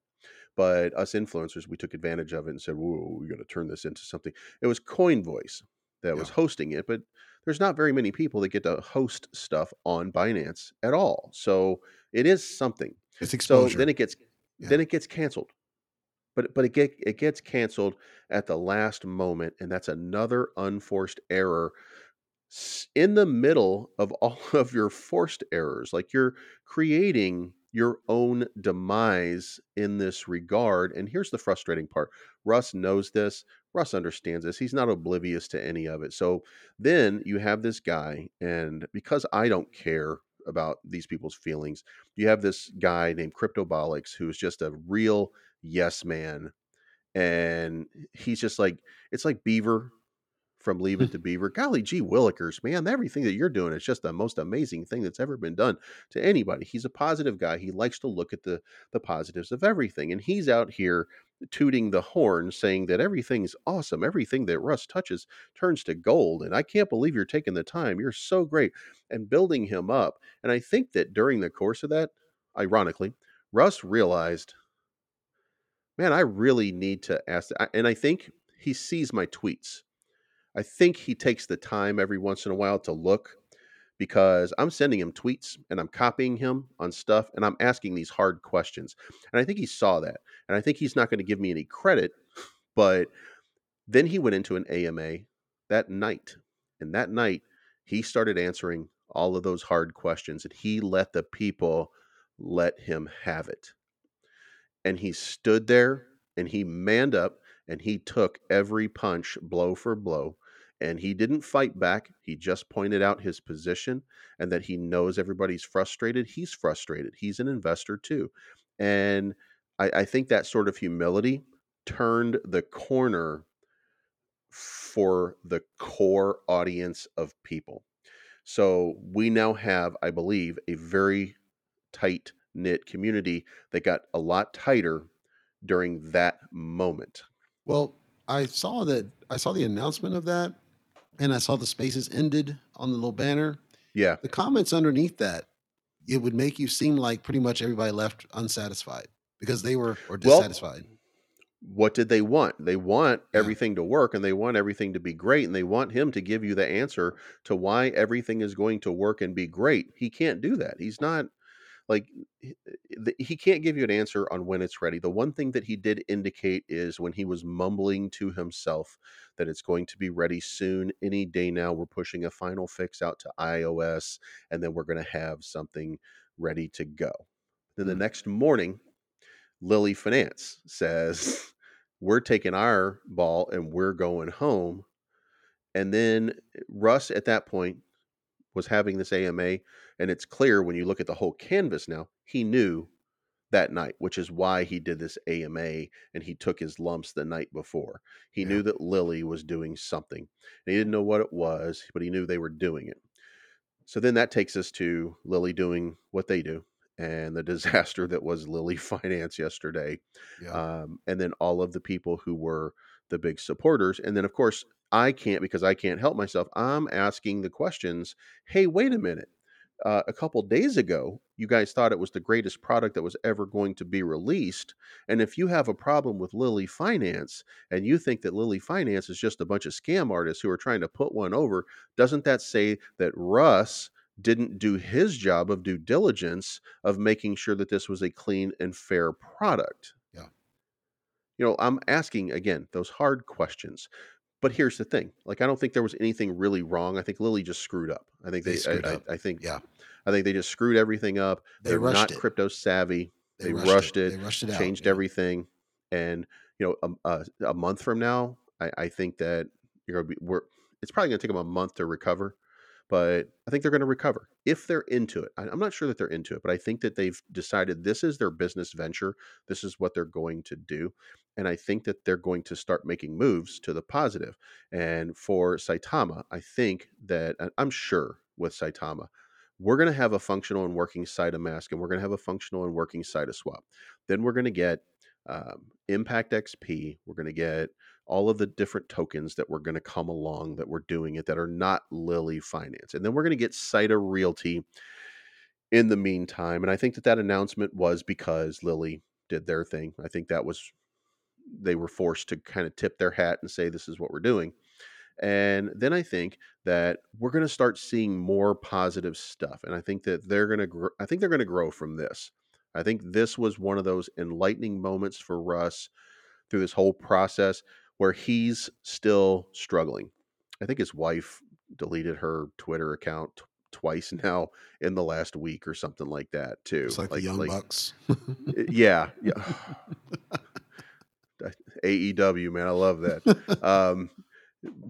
Speaker 3: But us influencers, we took advantage of it and said, "Whoa, we're going to turn this into something." It was Coin Voice that was hosting it, but there's not very many people that get to host stuff on Binance at all. So it is something.
Speaker 1: It's exposure.
Speaker 3: So then it gets
Speaker 1: Yeah.
Speaker 3: then it gets canceled. But but it get it gets canceled at the last moment, and that's another unforced error in the middle of all of your forced errors. Like you're creating your own demise in this regard. And here's the frustrating part. Russ knows this. Russ understands this. He's not oblivious to any of it. So then you have this guy, and because I don't care about these people's feelings, you have this guy named Cryptobolics who's just a real yes man. And he's just like, it's like Beaver from Leave It to Beaver. Golly gee willikers, man, everything that you're doing is just the most amazing thing that's ever been done to anybody. He's a positive guy. He likes to look at the the positives of everything. And he's out here tooting the horn saying that everything's awesome. Everything that Russ touches turns to gold. And I can't believe you're taking the time. You're so great. And building him up. And I think that during the course of that, ironically, Russ realized, man, I really need to ask. And I think he sees my tweets. I think he takes the time every once in a while to look because I'm sending him tweets and I'm copying him on stuff and I'm asking these hard questions. And I think he saw that. And I think he's not going to give me any credit, but then he went into an AMA that night. And that night, he started answering all of those hard questions and he let the people let him have it. And he stood there and he manned up and he took every punch blow for blow and he didn't fight back. He just pointed out his position and that he knows everybody's frustrated. He's frustrated. He's an investor too. And I, I think that sort of humility turned the corner for the core audience of people. So we now have, I believe, a very tight knit community that got a lot tighter during that moment.
Speaker 1: Well, I saw that. I saw the announcement of that, and I saw the spaces ended on the little banner.
Speaker 3: Yeah.
Speaker 1: The comments underneath that, it would make you seem like pretty much everybody left unsatisfied because they were or
Speaker 3: Well,
Speaker 1: dissatisfied.
Speaker 3: what did they want? They want
Speaker 1: Yeah.
Speaker 3: everything to work and they want everything to be great and they want him to give you the answer to why everything is going to work and be great. He can't do that. He's not like he can't give you an answer on when it's ready. The one thing that he did indicate is when he was mumbling to himself that it's going to be ready soon, any day now. We're pushing a final fix out to iOS and then we're going to have something ready to go. Then the
Speaker 1: Mm.
Speaker 3: next morning, Lilly Finance says, We're taking our ball and we're going home. And then Russ at that point was having this AMA, and it's clear when you look at the whole canvas now, he knew that night, which is why he did this AMA and he took his lumps the night before. He
Speaker 1: Yeah.
Speaker 3: knew that Lilly was doing something. And he didn't know what it was, but he knew they were doing it. So then that takes us to Lilly doing what they do and the disaster that was Lilly Finance yesterday.
Speaker 1: Yeah.
Speaker 3: Um, and then all of the people who were the big supporters. And then, of course, I can't because I can't help myself. I'm asking the questions hey, wait a minute. Uh, a couple days ago, you guys thought it was the greatest product that was ever going to be released. And if you have a problem with Lilly Finance and you think that Lilly Finance is just a bunch of scam artists who are trying to put one over, doesn't that say that Russ didn't do his job of due diligence of making sure that this was a clean and fair product?
Speaker 1: Yeah.
Speaker 3: You know, I'm asking again those hard questions. But here's the thing: like, I don't think there was anything really wrong. I think Lilly just screwed up. I think
Speaker 1: They
Speaker 3: they,
Speaker 1: screwed
Speaker 3: I, I-
Speaker 1: up.
Speaker 3: I think,
Speaker 1: Yeah.
Speaker 3: I think they just screwed everything up.
Speaker 1: They
Speaker 3: They're
Speaker 1: rushed
Speaker 3: not
Speaker 1: it.
Speaker 3: crypto savvy.
Speaker 1: They,
Speaker 3: they
Speaker 1: rushed,
Speaker 3: rushed
Speaker 1: it.
Speaker 3: it,
Speaker 1: They rushed it out.
Speaker 3: changed
Speaker 1: yeah.
Speaker 3: everything, and you know, a, a, a month from now, I, I think that you're gonna be. We're. It's probably gonna take them a month to recover, but I think they're gonna recover if they're into it. I'm not sure that they're into it, but I think that they've decided this is their business venture. This is what they're going to do, and I think that they're going to start making moves to the positive. And for Saitama, I think that I'm sure with Saitama, we're going to have a functional and working SaitaMask, and we're going to have a functional and working of swap. Then we're going to get um, Impact XP. We're going to get all of the different tokens that we're going to come along that we're doing it that are not Lilly Finance, and then we're going to get SaitaRealty in the meantime. And I think that that announcement was because Lilly did their thing. I think that was they were forced to kind of tip their hat and say this is what we're doing. And then I think that we're going to start seeing more positive stuff. And I think that they're going to, gr- I think they're going to grow from this. I think this was one of those enlightening moments for Russ through this whole process where he's still struggling. I think his wife deleted her Twitter account t- twice now in the last week or something like that too.
Speaker 1: It's like, the Young Bucks.
Speaker 3: yeah, yeah. AEW, man, I love that. Um,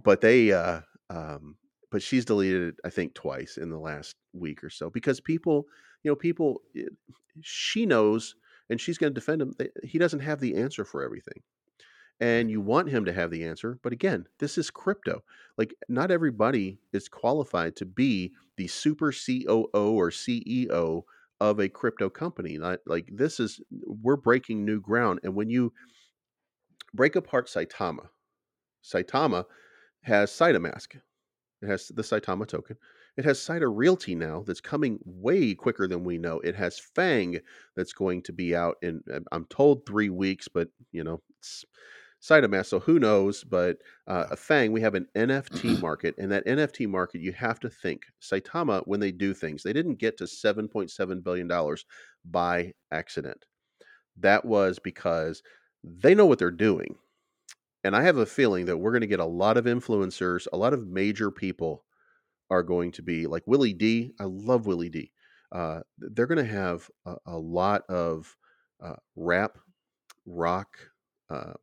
Speaker 3: but they, uh, um, but she's deleted it, I think, twice in the last week or so because people, you know, people, it- she knows, and she's going to defend him. He doesn't have the answer for everything, and you want him to have the answer. But again, this is crypto. Like, not everybody is qualified to be the super COO or CEO of a crypto company. Not like this is we're breaking new ground, and when you break apart Saitama, Saitama has SaitaMask. It has the Saitama token. It has SaitaRealty now that's coming way quicker than we know. It has Fang that's going to be out in, I'm told three weeks, but you know, it's SaitaMask, so who knows? But uh, a Fang, we have an NFT market, and that NFT market, you have to think Saitama when they do things, they didn't get to 7.7 billion dollars by accident. That was because they know what they're doing. And I have a feeling that we're going to get a lot of influencers, a lot of major people are going to be like Willie D. I love Willie D. Uh, they're going to have a, a lot of uh, rap, rock, um,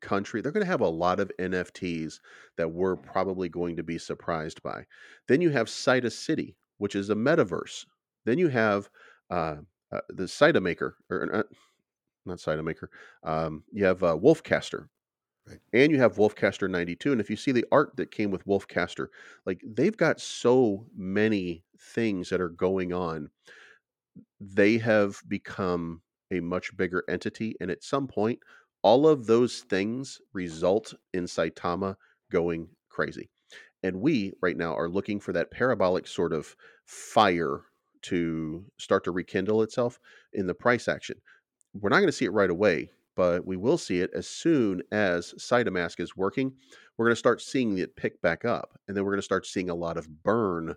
Speaker 3: country. They're going to have a lot of NFTs that we're probably going to be surprised by. Then you have Cyta City, which is a metaverse. Then you have uh, uh, the Cyta Maker, or uh, not Cyta Maker. Um, you have uh, Wolfcaster,
Speaker 1: Right.
Speaker 3: and you have Wolfcaster 92. And if you see the art that came with Wolfcaster, like they've got so many things that are going on. They have become a much bigger entity. And at some point, all of those things result in Saitama going crazy. And we right now are looking for that parabolic sort of fire to start to rekindle itself in the price action. We're not going to see it right away, but we will see it as soon as SaitaMask is working. We're going to start seeing it pick back up, and then we're going to start seeing a lot of burn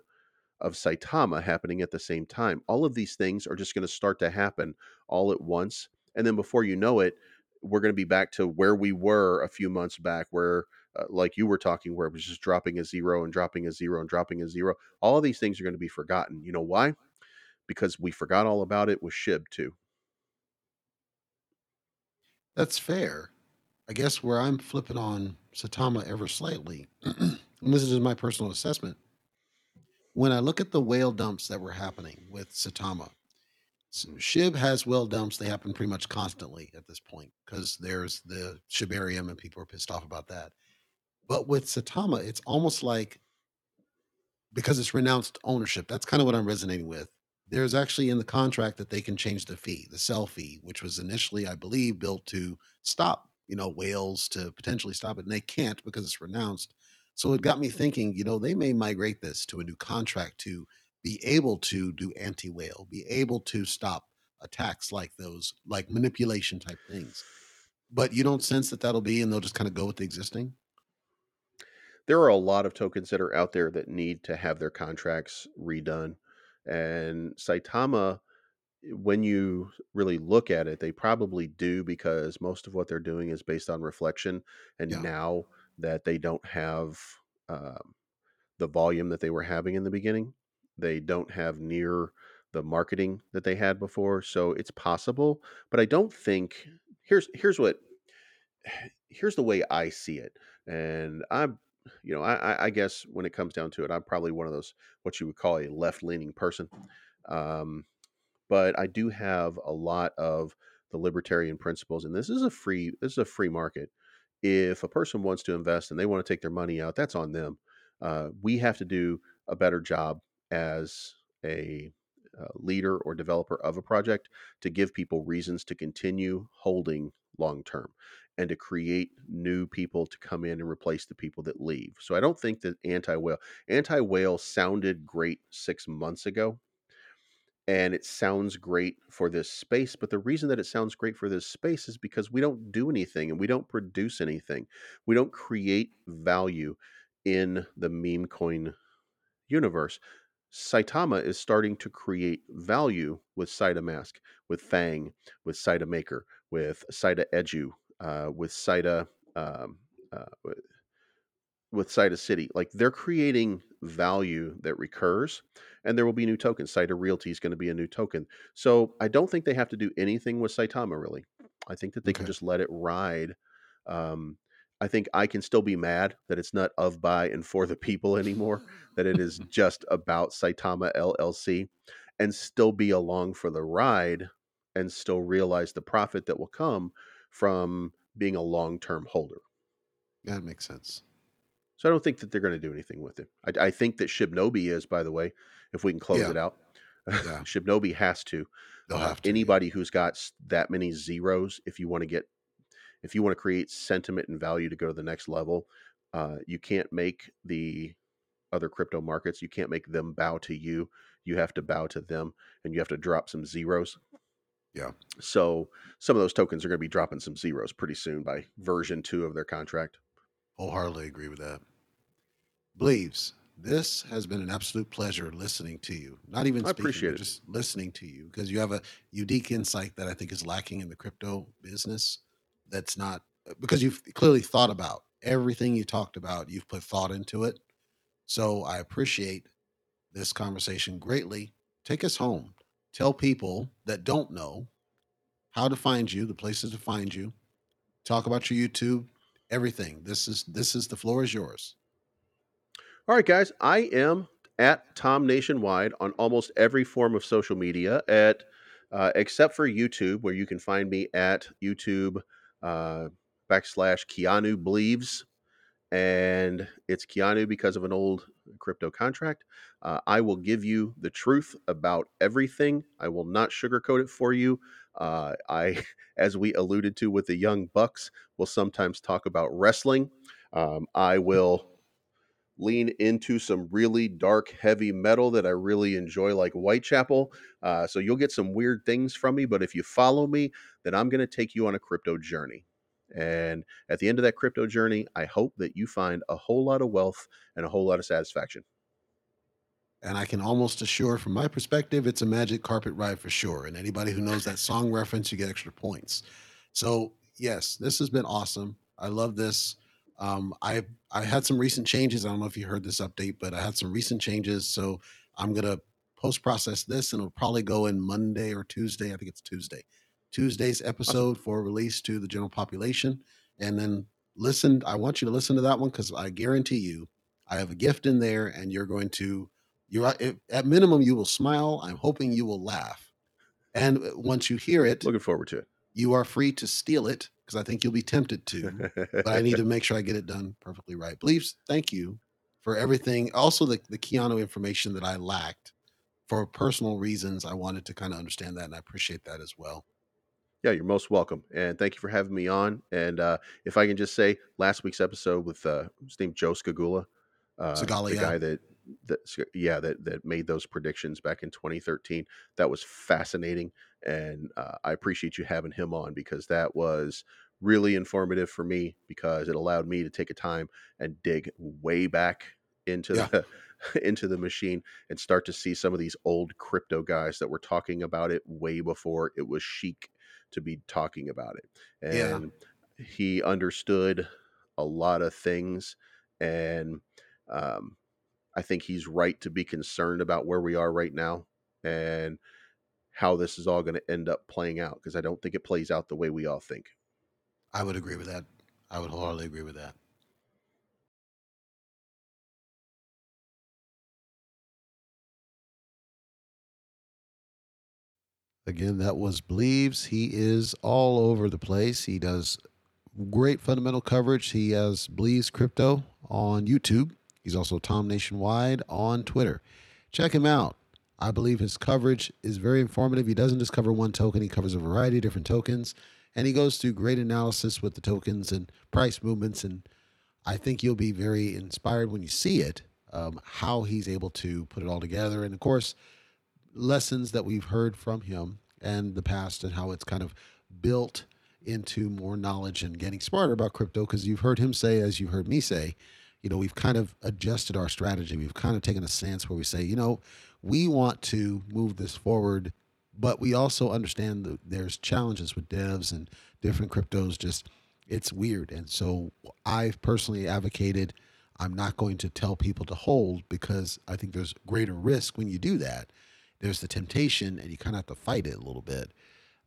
Speaker 3: of Saitama happening at the same time. All of these things are just going to start to happen all at once, and then before you know it, we're going to be back to where we were a few months back, where uh, like you were talking, where it was just dropping a zero and dropping a zero and dropping a zero. All these things are going to be forgotten. You know why? Because we forgot all about it with Shib too.
Speaker 1: That's fair. I guess where I'm flipping on Saitama ever slightly, and this is my personal assessment. When I look at the whale dumps that were happening with Saitama, Shib has well dumps. They happen pretty much constantly at this point because there's the Shibarium and people are pissed off about that. But with Saitama, it's almost like because it's renounced ownership. That's kind of what I'm resonating with there's actually in the contract that they can change the fee, the sell fee, which was initially, I believe, built to stop, you know, whales to potentially stop it. And they can't because it's renounced. So it got me thinking, you know, they may migrate this to a new contract to be able to do anti whale, be able to stop attacks like those, like manipulation type things. But you don't sense that that'll be, and they'll just kind of go with the existing?
Speaker 3: There are a lot of tokens that are out there that need to have their contracts redone. And Saitama, when you really look at it, they probably do because most of what they're doing is based on reflection. And
Speaker 1: Yeah.
Speaker 3: now that they don't have um, the volume that they were having in the beginning, they don't have near the marketing that they had before. So it's possible, but I don't think here's here's what here's the way I see it. And I'm you know, I, I- guess when it comes down to it, I'm probably one of those what you would call a left leaning person. Um, but I do have a lot of the libertarian principles, and this is a free this is a free market. If a person wants to invest and they want to take their money out, that's on them. Uh, we have to do a better job as a uh, leader or developer of a project to give people reasons to continue holding long term and to create new people to come in and replace the people that leave. So I don't think that anti whale anti whale sounded great six months ago and it sounds great for this space. But the reason that it sounds great for this space is because we don't do anything and we don't produce anything. We don't create value in the meme coin universe. Saitama is starting to create value with SaitaMask, with Fang, with Cyta Maker, with Cyta Edu, uh, with Cyta, um, uh, with, Cyta City. Like they're creating value that recurs, and there will be new tokens. SaitaRealty is going to be a new token. So I don't think they have to do anything with Saitama really. I think that they can just let it ride. Um, I think I can still be mad that it's not of, by, and for the people anymore. That it is just about Saitama LLC, and still be along for the ride, and still realize the profit that will come from being a long-term holder.
Speaker 1: That makes sense.
Speaker 3: So I don't think that they're going to do anything with it. I, I think that Shibnobi is, by the way, if we can close
Speaker 1: Yeah.
Speaker 3: it out.
Speaker 1: Yeah.
Speaker 3: Shibnobi has to.
Speaker 1: They'll
Speaker 3: Uh,
Speaker 1: have to. yeah.
Speaker 3: anybody who's got that many zeros, if you want to get, if you want to create sentiment and value to go to the next level, uh, you can't make the other crypto markets. You can't make them bow to you. You have to bow to them, and you have to drop some zeros.
Speaker 1: Yeah.
Speaker 3: So some of those tokens are going to be dropping some zeros pretty soon by version two of their contract.
Speaker 1: Wholeheartedly agree with that. Bleeves, this has been an absolute pleasure listening to you. Not even
Speaker 3: I
Speaker 1: speaking,
Speaker 3: appreciate
Speaker 1: but
Speaker 3: it.
Speaker 1: just listening to you because you have a unique insight that I think is lacking in the crypto business. That's not because you've clearly thought about everything you talked about. You've put thought into it. So I appreciate this conversation greatly. Take us home. Tell people that don't know how to find you, the places to find you. Talk about your YouTube, everything. This is this is the floor is yours.
Speaker 3: All right, guys, I am at Tom Nationwide on almost every form of social media, at uh, except for YouTube, where you can find me at YouTube uh, backslash Keanu Bleeves, and it's Keanu because of an old crypto contract. Uh, I will give you the truth about everything. I will not sugarcoat it for you. Uh, I, as we alluded to with the Young Bucks, will sometimes talk about wrestling. Um, I will lean into some really dark, heavy metal that I really enjoy, like Whitechapel. Uh, so you'll get some weird things from me. But if you follow me, then I'm going to take you on a crypto journey. And at the end of that crypto journey, I hope that you find a whole lot of wealth and a whole lot of satisfaction.
Speaker 1: And I can almost assure, from my perspective, it's a magic carpet ride for sure. And anybody who knows that song reference, you get extra points. So, yes, this has been awesome. I love this. Um, I I had some recent changes. I don't know if you heard this update, but I had some recent changes. So I'm gonna post process this, and it'll probably go in Monday or Tuesday. I think it's Tuesday. Tuesday's episode for release to the general population, and then listen. I want you to listen to that one because I guarantee you, I have a gift in there, and you're going to you're at minimum you will smile. I'm hoping you will laugh, and uh, once you hear it,
Speaker 3: looking forward to it.
Speaker 1: You are free to steal it because I think you'll be tempted to, but I need to make sure I get it done perfectly right. Bleeves, thank you for everything. Also, the the Keanu information that I lacked for personal reasons. I wanted to kind of understand that, and I appreciate that as well.
Speaker 3: Yeah, you're most welcome, and thank you for having me on. And uh, if I can just say, last week's episode with uh, his name Joe Scagula, uh, the yeah. guy that that yeah that that made those predictions back in 2013 that was fascinating and uh, i appreciate you having him on because that was really informative for me because it allowed me to take a time and dig way back into yeah. the into the machine and start to see some of these old crypto guys that were talking about it way before it was chic to be talking about it and yeah. he understood a lot of things and um, I think he's right to be concerned about where we are right now and how this is all going to end up playing out because I don't think it plays out the way we all think.
Speaker 1: I would agree with that. I would wholeheartedly agree with that. Again, that was Bleeves. He is all over the place. He does great fundamental coverage. He has Bleeves Crypto on YouTube. He's also Tom Nationwide on Twitter. Check him out. I believe his coverage is very informative. He doesn't just cover one token, he covers a variety of different tokens. And he goes through great analysis with the tokens and price movements. And I think you'll be very inspired when you see it, um, how he's able to put it all together. And of course, lessons that we've heard from him and the past and how it's kind of built into more knowledge and getting smarter about crypto. Because you've heard him say, as you've heard me say, you know, we've kind of adjusted our strategy. We've kind of taken a stance where we say, you know, we want to move this forward, but we also understand that there's challenges with devs and different cryptos. Just it's weird, and so I've personally advocated. I'm not going to tell people to hold because I think there's greater risk when you do that. There's the temptation, and you kind of have to fight it a little bit.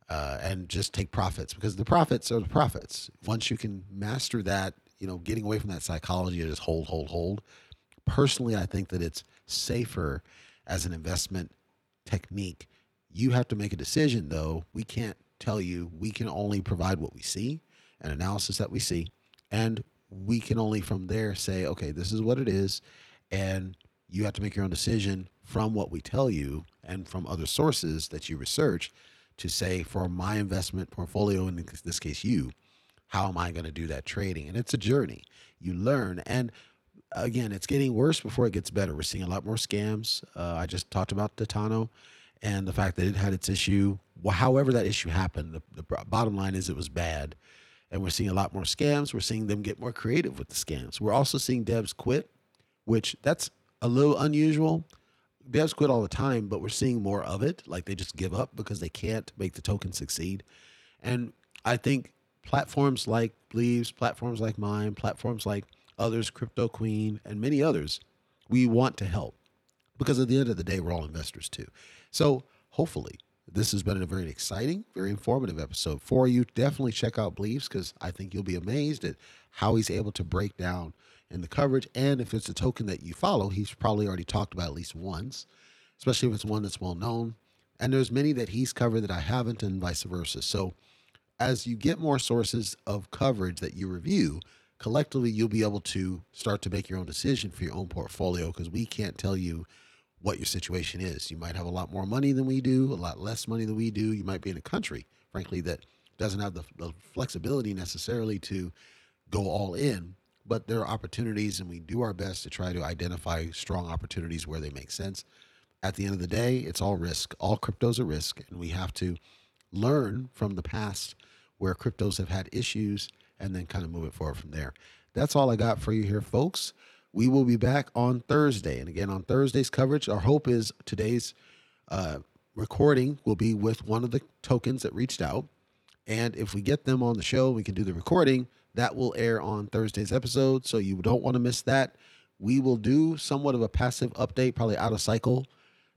Speaker 1: Uh, and just take profits because the profits are the profits. Once you can master that you know, getting away from that psychology of just hold, hold, hold. Personally, I think that it's safer as an investment technique. You have to make a decision, though. We can't tell you, we can only provide what we see, an analysis that we see, and we can only from there say, okay, this is what it is. And you have to make your own decision from what we tell you and from other sources that you research to say, for my investment portfolio, in this case, you, how am I going to do that trading? And it's a journey. You learn. And again, it's getting worse before it gets better. We're seeing a lot more scams. Uh, I just talked about Titano and the fact that it had its issue. Well, however, that issue happened, the, the bottom line is it was bad. And we're seeing a lot more scams. We're seeing them get more creative with the scams. We're also seeing devs quit, which that's a little unusual. Devs quit all the time, but we're seeing more of it. Like they just give up because they can't make the token succeed. And I think platforms like Bleeves, platforms like mine, platforms like others, Crypto Queen, and many others, we want to help because at the end of the day, we're all investors too. So hopefully, this has been a very exciting, very informative episode for you. Definitely check out Bleeves because I think you'll be amazed at how he's able to break down in the coverage. And if it's a token that you follow, he's probably already talked about at least once, especially if it's one that's well known. And there's many that he's covered that I haven't, and vice versa. So as you get more sources of coverage that you review, collectively you'll be able to start to make your own decision for your own portfolio because we can't tell you what your situation is. You might have a lot more money than we do, a lot less money than we do. You might be in a country, frankly, that doesn't have the, the flexibility necessarily to go all in. but there are opportunities, and we do our best to try to identify strong opportunities where they make sense. At the end of the day, it's all risk. All crypto's a risk, and we have to learn from the past where cryptos have had issues and then kind of move it forward from there. That's all I got for you here, folks. We will be back on Thursday. And again, on Thursday's coverage, our hope is today's uh, recording will be with one of the tokens that reached out. And if we get them on the show, we can do the recording. That will air on Thursday's episode. So you don't want to miss that. We will do somewhat of a passive update, probably out of cycle,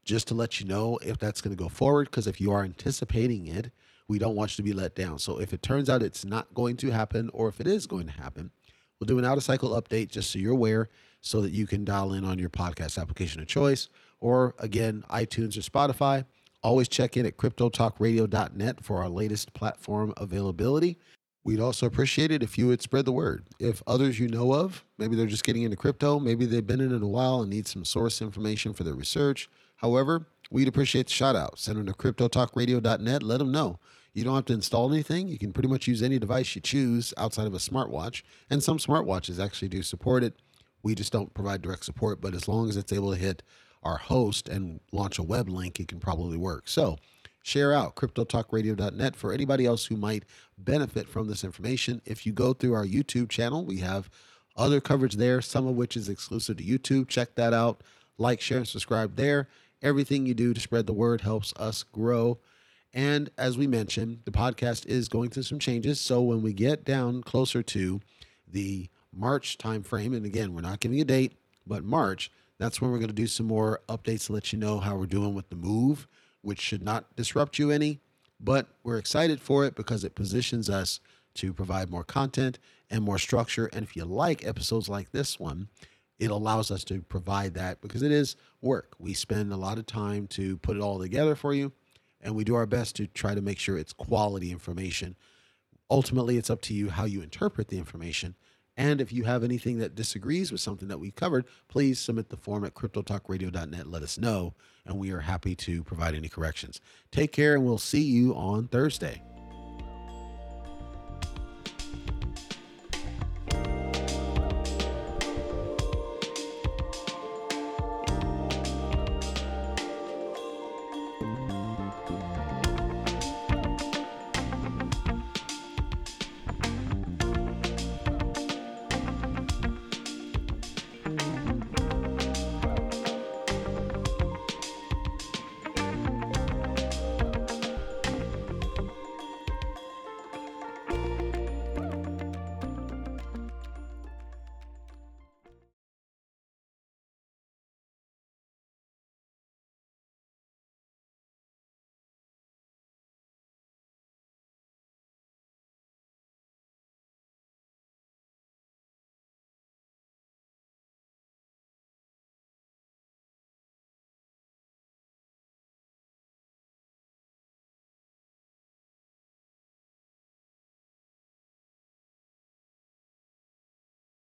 Speaker 1: just to let you know if that's going to go forward. Because if you are anticipating it, we don't want you to be let down. So if it turns out it's not going to happen, or if it is going to happen, we'll do an out of cycle update just so you're aware so that you can dial in on your podcast application of choice. Or again, iTunes or Spotify. Always check in at cryptotalkradio.net for our latest platform availability. We'd also appreciate it if you would spread the word. If others you know of, maybe they're just getting into crypto, maybe they've been in it a while and need some source information for their research. However, we'd appreciate the shout out. Send them to cryptotalkradio.net. Let them know. You don't have to install anything. You can pretty much use any device you choose outside of a smartwatch. And some smartwatches actually do support it. We just don't provide direct support, but as long as it's able to hit our host and launch a web link, it can probably work. So, share out cryptotalkradio.net for anybody else who might benefit from this information. If you go through our YouTube channel, we have other coverage there, some of which is exclusive to YouTube. Check that out. Like, share, and subscribe there. Everything you do to spread the word helps us grow. And as we mentioned, the podcast is going through some changes. So when we get down closer to the March timeframe, and again, we're not giving a date, but March, that's when we're going to do some more updates to let you know how we're doing with the move, which should not disrupt you any. But we're excited for it because it positions us to provide more content and more structure. And if you like episodes like this one, it allows us to provide that because it is work. We spend a lot of time to put it all together for you, and we do our best to try to make sure it's quality information. Ultimately, it's up to you how you interpret the information and if you have anything that disagrees with something that we covered, please submit the form at cryptotalkradio.net. Let us know, and we are happy to provide any corrections. Take care, and we'll see you on Thursday.